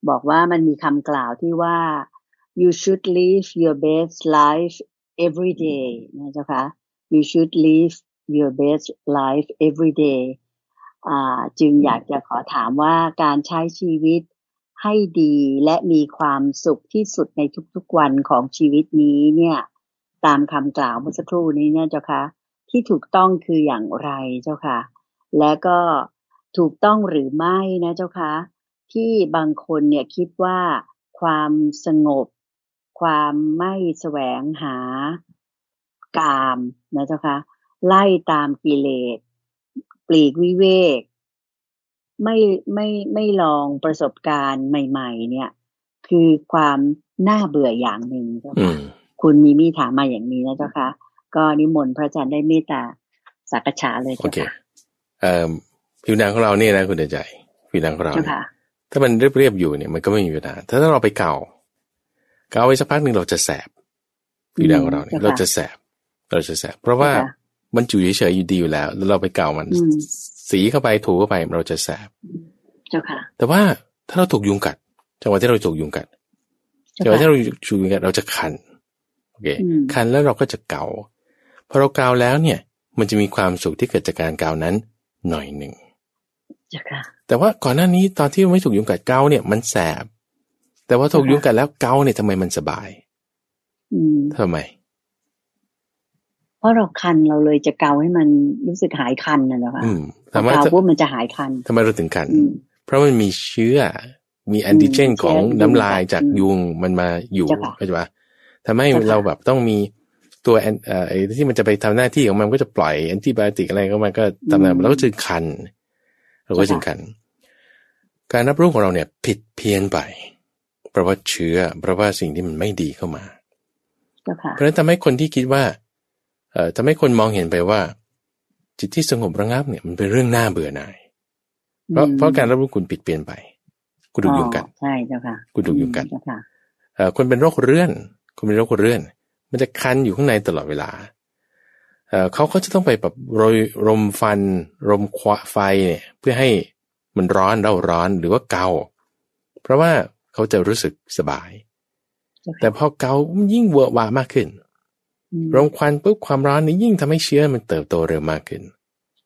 บอกว่ามันมีคำกล่าวที่ว่า you should live your best life every day นะเจ้าค่ะ you should live your best life every day จึงอยากจะขอถามว่าการใช้ชีวิตให้ดีและมีความสุขที่สุดในทุกๆวันของชีวิตนี้เนี่ย ตามคำกล่าวเมื่อสักครู่นี้เนี่ยเจ้าคะที่ถูกต้องคืออย่างไรเจ้าคะและก็ถูกต้องหรือไม่นะเจ้าคะที่บางคนเนี่ยคิดว่าความสงบ ความไม่แสวงหากามนะเจ้าคะไล่ตามกิเลส ปลีกวิเวก ไม่ไม่ไม่ลองประสบการณ์ใหม่ ๆ เนี่ย คือความน่าเบื่ออย่างหนึ่งเจ้าค่ะคุณมีมีถามมาอย่างนี้นะเจ้าค่ะ ก็นิมนต์พระอาจารย์ได้เมตตาสักษาเลยเจ้าค่ะเอ่อผิวหนังของเราเนี่ยนะคุณเดชใจผิวหนังของเราถ้ามันเรียบๆอยู่เนี่ยมันก็ไม่มีปัญหาถ้าเราไปเก่าเก่าไว้สักพักหนึ่งเราจะแสบผิวหนังของเราเนี่ยเราจะแสบเราจะแสบเพราะว่า มันอยู่เฉยๆอยู่ดีอยู่แล้ว แล้วเราไปเก่ามัน สีเข้าไปถูเข้าไปเราจะแสบเจ้าค่ะ แต่ว่าถ้าเราถูกยุงกัดจังหวะที่เราถูกยุงกัดจังหวะที่เราถูกยุงกัดเราจะคันโอเคคันแล้วเราก็จะเกาพอเราเกาแล้วเนี่ย มันจะมีความสุขที่เกิดจากการเกานั้นหน่อยหนึ่งเจ้าค่ะแต่ว่าก่อนหน้านี้ตอนที่ไม่ถูกยุงกัดเกาเนี่ยมันแสบ แต่ว่าถูกยุงกัดแล้วเกาเนี่ยทำไมมันสบายอืมทำไม เพราะเราคันเราเลยจะเกาให้มันรู้สึกหายคันนะนะคะทำไมเกาปุ๊บมันจะหายคันทำไมเราถึงคัน เพราะมันมีเชื้อ มีแอนติเจนของน้ำลายจากยุงมันมาอยู่เข้าใจปะทำให้เราแบบต้องมีตัวแอนเอ่อที่มันจะไปทำหน้าที่ของมันก็จะปล่อยแอนติไบโอติกอะไรก็มันก็ทำงานแล้วก็จึงคันเราก็จึงคัน การรับรู้ของเราเนี่ยผิดเพี้ยนไป เพราะว่าเชื้อเพราะว่าสิ่งที่มันไม่ดีเข้ามาเพราะฉะนั้นทำให้คนที่คิดว่าเอ่อ ทำให้คนมองเห็นไปว่า จิตที่สงบระงับเนี่ยมันเป็นเรื่องน่าเบื่อหน่าย เพราะเพราะการรับรู้คุณปิดเปลี่ยนไปกูดูยุงกัดใช่เจ้าค่ะกูดูยุงกัดเอ่อคนเป็นโรคเรื่อนคนเป็นโรคเรื่อน มันจะคันอยู่ข้างในตลอดเวลาเอ่อเขาก็จะต้องไปแบบโรยรมฟัน รมควไฟเนี่ย เพื่อให้มันร้อนเร่าร้อนหรือว่าเกา เพราะว่าเขาจะรู้สึกสบาย แต่พอเกายิ่งเวอะวามากขึ้น รมควันปุ๊บความร้อนนี้ยิ่งทำให้เชื้อมันเติบโตเร็วมากขึ้น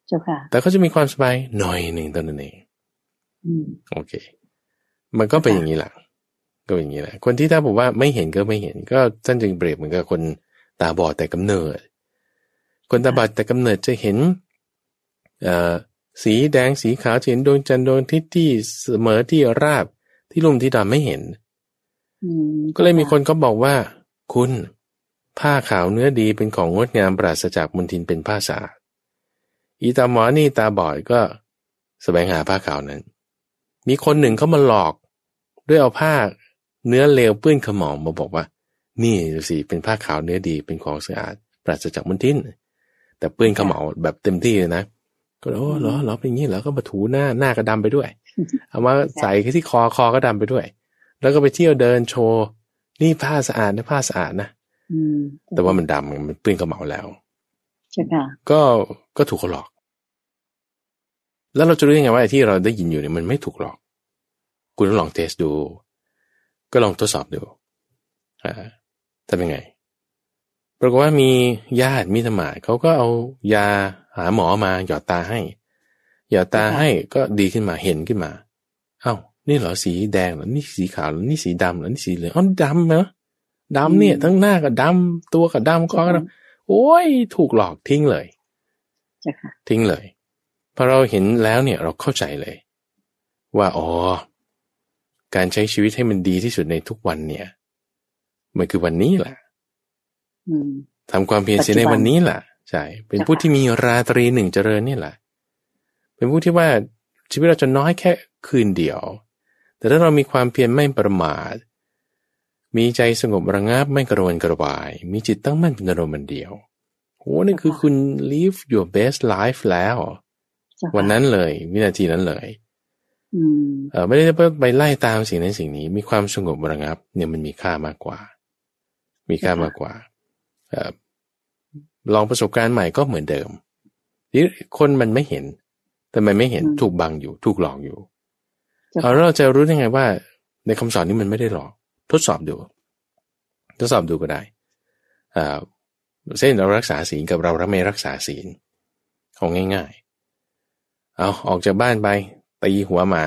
เจ้าค่ะ แต่ก็จะมีความสบายหน่อยหนึ่งตอนนั้นเองโอเค มันก็เป็นอย่างนี้แหละก็เป็นอย่างนี้แหละคนที่ถ้าบอกว่าไม่เห็นก็ไม่เห็น ก็ท่านจึงเปรียบเหมือนกับคนตาบอดแต่กำเนิด คนตาบอดแต่กำเนิดจะเห็นเอ่อสีแดงสีขาวเห็นดวงจันทร์ดวงอาทิตย์ที่เสมอที่ราบที่ลุ่มที่ดำไม่เห็นก็เลยมีคนเขาบอกว่า คุณ ผ้าขาวเนื้อดีเป็นของงดงามปราศจากมลทินเป็นผ้าสะอาดอีตาหมอนี่ตาบอดก็สแสวงหาผ้าขาวนั้น มีคนหนึ่งเขามาหลอก ด้วยเอาผ้าเนื้อเลวเปื้อนขมองมาบอกว่า นี่สิเป็นผ้าขาวเนื้อดีเป็นของสะอาด ปราศจากมลทินแต่เปื้อนขมองแบบเต็มที่เลยนะก็โอ้เหรอเหรอเป็นอย่างนี้เหรอก็มาถูหน้าหน้าก็ดำไปด้วย เอามาใส่ที่คอคอก็ดำไปด้วย แล้วก็ไปเที่ยวเดินโชว์ นี่ผ้าสะอาดนะผ้าสะอาดนะ แต่ว่ามันดำมันเปื้อนกระเหมาแล้วใช่ค่ะก็ก็ถูกเขาหลอก แล้วเราจะรู้ยังไงว่าที่เราได้ยินอยู่เนี่ยมันไม่ถูกหลอก คุณต้องลองเทสดู ก็ลองทดสอบดูอ่าทำยังไงปรากฏว่ามีญาติมิตรมาเขาก็เอายาหาหมอมาหยอดตาให้ หยอดตาให้ก็ดีขึ้นมาเห็นขึ้นมา เอ้า นี่เหรอสีแดงเหรอ นี่สีขาวเหรอ นี่สีดำเหรอ นี่สีเหลืองอ๋อดำเหรอ ดำเนี่ย ทั้งหน้าก็ดำตัวก็ดำคอก็ดำโอ้ยถูกหลอกทิ้งเลยทิ้งเลยพอเราเห็นแล้วเนี่ยเราเข้าใจเลย ว่าอ๋อการใช้ชีวิตให้มันดีที่สุดในทุกวันเนี่ย มันคือวันนี้แหละทำความเพียรเสียในวันนี้แหละใช่เป็นผู้ที่มีราตรีหนึ่งเจริญนี่แหละ เป็นผู้ที่ว่าชีวิตเราจะน้อยแค่คืนเดียว แต่ถ้าเรามีความเพียรไม่ประมาท มีใจสงบระงับไม่กระวนกระวาย มีจิตตั้งมั่นเป็นอารมณ์เดียวโอ้นี่คือคุณ live your best life แล้ว วันนั้นเลย วินาทีนั้นเลยเออไม่ได้ไปไล่ตามสิ่งนั้นสิ่งนี้ มีความสงบระงับ เนี่ยมันมีค่ามากกว่า มีค่ามากกว่าเออลองประสบการณ์ใหม่ก็เหมือนเดิมที่คนมันไม่เห็น แต่มันไม่เห็นถูกบังอยู่ ถูกหลอกอยู่เราจะรู้ได้ไงว่า ในคำสอนนี้มันไม่ได้หลอก ทดสอบดู ทดสอบดูก็ได้อ่าเช่นเรารักษาศีลกับเราไม่รักษาศีลของง่าย ๆ เอาออกจากบ้านไปตีหัวหมา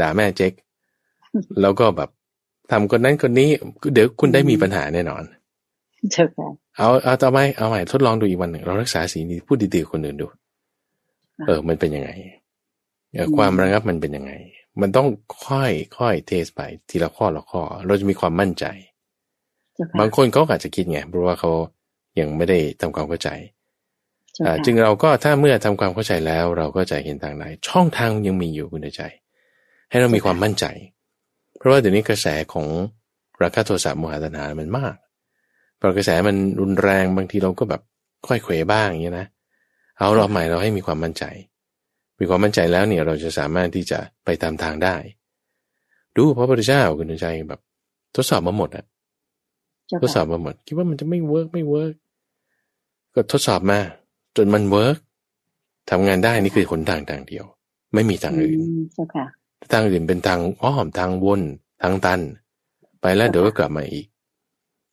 ด่าแม่เจ๊กแล้วก็แบบทำคนนั้นคนนี้ เดี๋ยวคุณได้มีปัญหาแน่นอนใช่เอาเอาต่อไปเอาใหม่ทดลองดูอีกวันหนึ่งเรารักษาศีลนี้พูดดีๆคนอื่นดู เออ มันเป็นยังไงความระงับมันเป็นยังไง มันต้องค่อยค่อยเทสไปทีละข้อละข้อ เราจะมีความมั่นใจ บางคนเขาอาจจะคิดไงเพราะว่าเขายังไม่ได้ทำความเข้าใจจึงเราก็ถ้าเมื่อทำความเข้าใจแล้ว เราก็จะเห็นทางไหน ช่องทางยังมีอยู่คุณใจ ให้เรามีความมั่นใจ เพราะว่าเดี๋ยวนี้กระแสของราคาโทรศัพท์มหาตนามันมากพอกระแสมันรุนแรงบางทีเราก็แบบค่อยเขวบ้างอย่างนี้นะ เอารอบใหม่เราให้มีความมั่นใจ มีความมั่นใจแล้วเนี่ยเราจะสามารถที่จะไปตามทางได้ ดูพระพุทธเจ้าคุณใจแบบ ทดสอบมาหมดอะทดสอบมาหมด คิดว่ามันจะไม่ work ไม่ work ก็ทดสอบมา จนมัน work ทำงานได้นี่คือหนทางทางเดียว ไม่มีทางอื่นทางอื่นเป็นทางอ้อมทางวนทางตัน ไปแล้วเดี๋ยวก็กลับมาอีก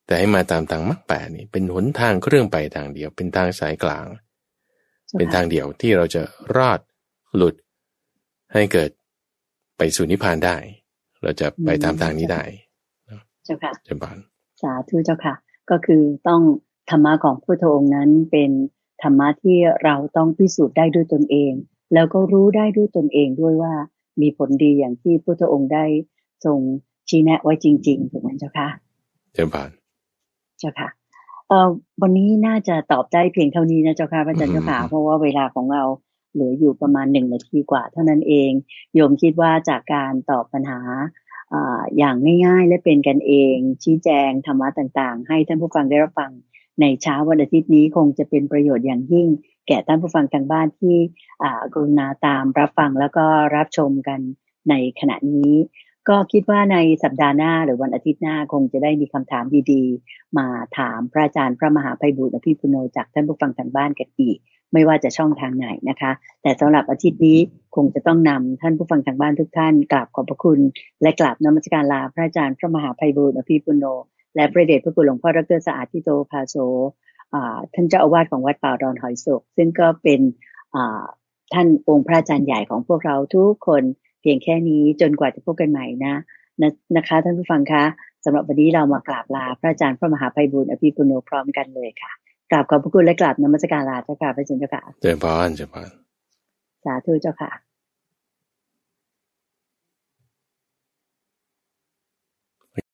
แต่ให้มาตามทางมรรคแปดนี่ เป็นหนทางเครื่องไปทางเดียว เป็นทางสายกลาง เป็นทางเดียวที่เราจะรอด หลุด ให้เกิดไปสู่นิพพานได้ เราจะไปตามทางนี้ได้เจ้าค่ะเจ้าบ้านสาธุเจ้าค่ะ ก็คือต้องธรรมะของพระองค์นั้นเป็นธรรมะที่เราต้องพิสูจน์ได้ด้วยตนเอง แล้วก็รู้ได้ด้วยตนเองด้วยว่ามีผลดีอย่างที่พระองค์ได้ทรงชี้แนะไว้จริงๆถูกไหมเจ้าค่ะเจ้าบ้านเจ้าค่ะเอ่อวันนี้น่าจะตอบได้เพียงเท่านี้นะเจ้าค่ะพระอาจารย์เจ้าค่ะเพราะว่าเวลาของเรา เหลืออยู่ประมาณหนึ่งนาทีกว่าเท่านั้นเอง โยมคิดว่าจากการตอบปัญหาอย่างง่าย ๆ และเป็นกันเอง ชี้แจงธรรมะต่างๆ ให้ท่านผู้ฟังได้รับฟังในเช้าวันอาทิตย์นี้คงจะเป็นประโยชน์อย่างยิ่ง แก่ท่านผู้ฟังทางบ้านที่กรุณาตามรับฟังแล้วก็รับชมกันในขณะนี้ก็คิดว่าในสัปดาห์หน้าหรือวันอาทิตย์หน้าคงจะได้มีคำถามดีๆ มาถามพระอาจารย์พระมหาภัยบุตรอภิปุโนจากท่านผู้ฟังทางบ้านกันอีก ไม่ว่าจะช่องทางไหนนะคะ แต่สำหรับอาทิตย์นี้คงจะต้องนำท่านผู้ฟังทางบ้านทุกท่านกราบขอบพระคุณ และกราบนมัสการลาพระอาจารย์พระมหาภัยบุตรอภิปุโน และพระเดชพระคุณหลวงพ่อดรสะอาดทิโตภาโซท่านเจ้าอาวาสของวัดป่าดอนหอยโศก ซึ่งก็เป็นท่านองค์พระอาจารย์ใหญ่ของพวกเราทุกคนเพียงแค่นี้จนกว่าจะพบกันใหม่นะนะนะคะ ท่านผู้ฟังคะสำหรับวันนี้เรามากราบลาพระอาจารย์พระมหาไพบุญอภิปุโนพร้อมกันเลยค่ะ กราบขอบพระคุณและกราบนมัสการลาเจ้าค่ะพระอาจารย์เจ้าค่ะเจ้าพานเจ้าพานสาธุเจ้าค่ะ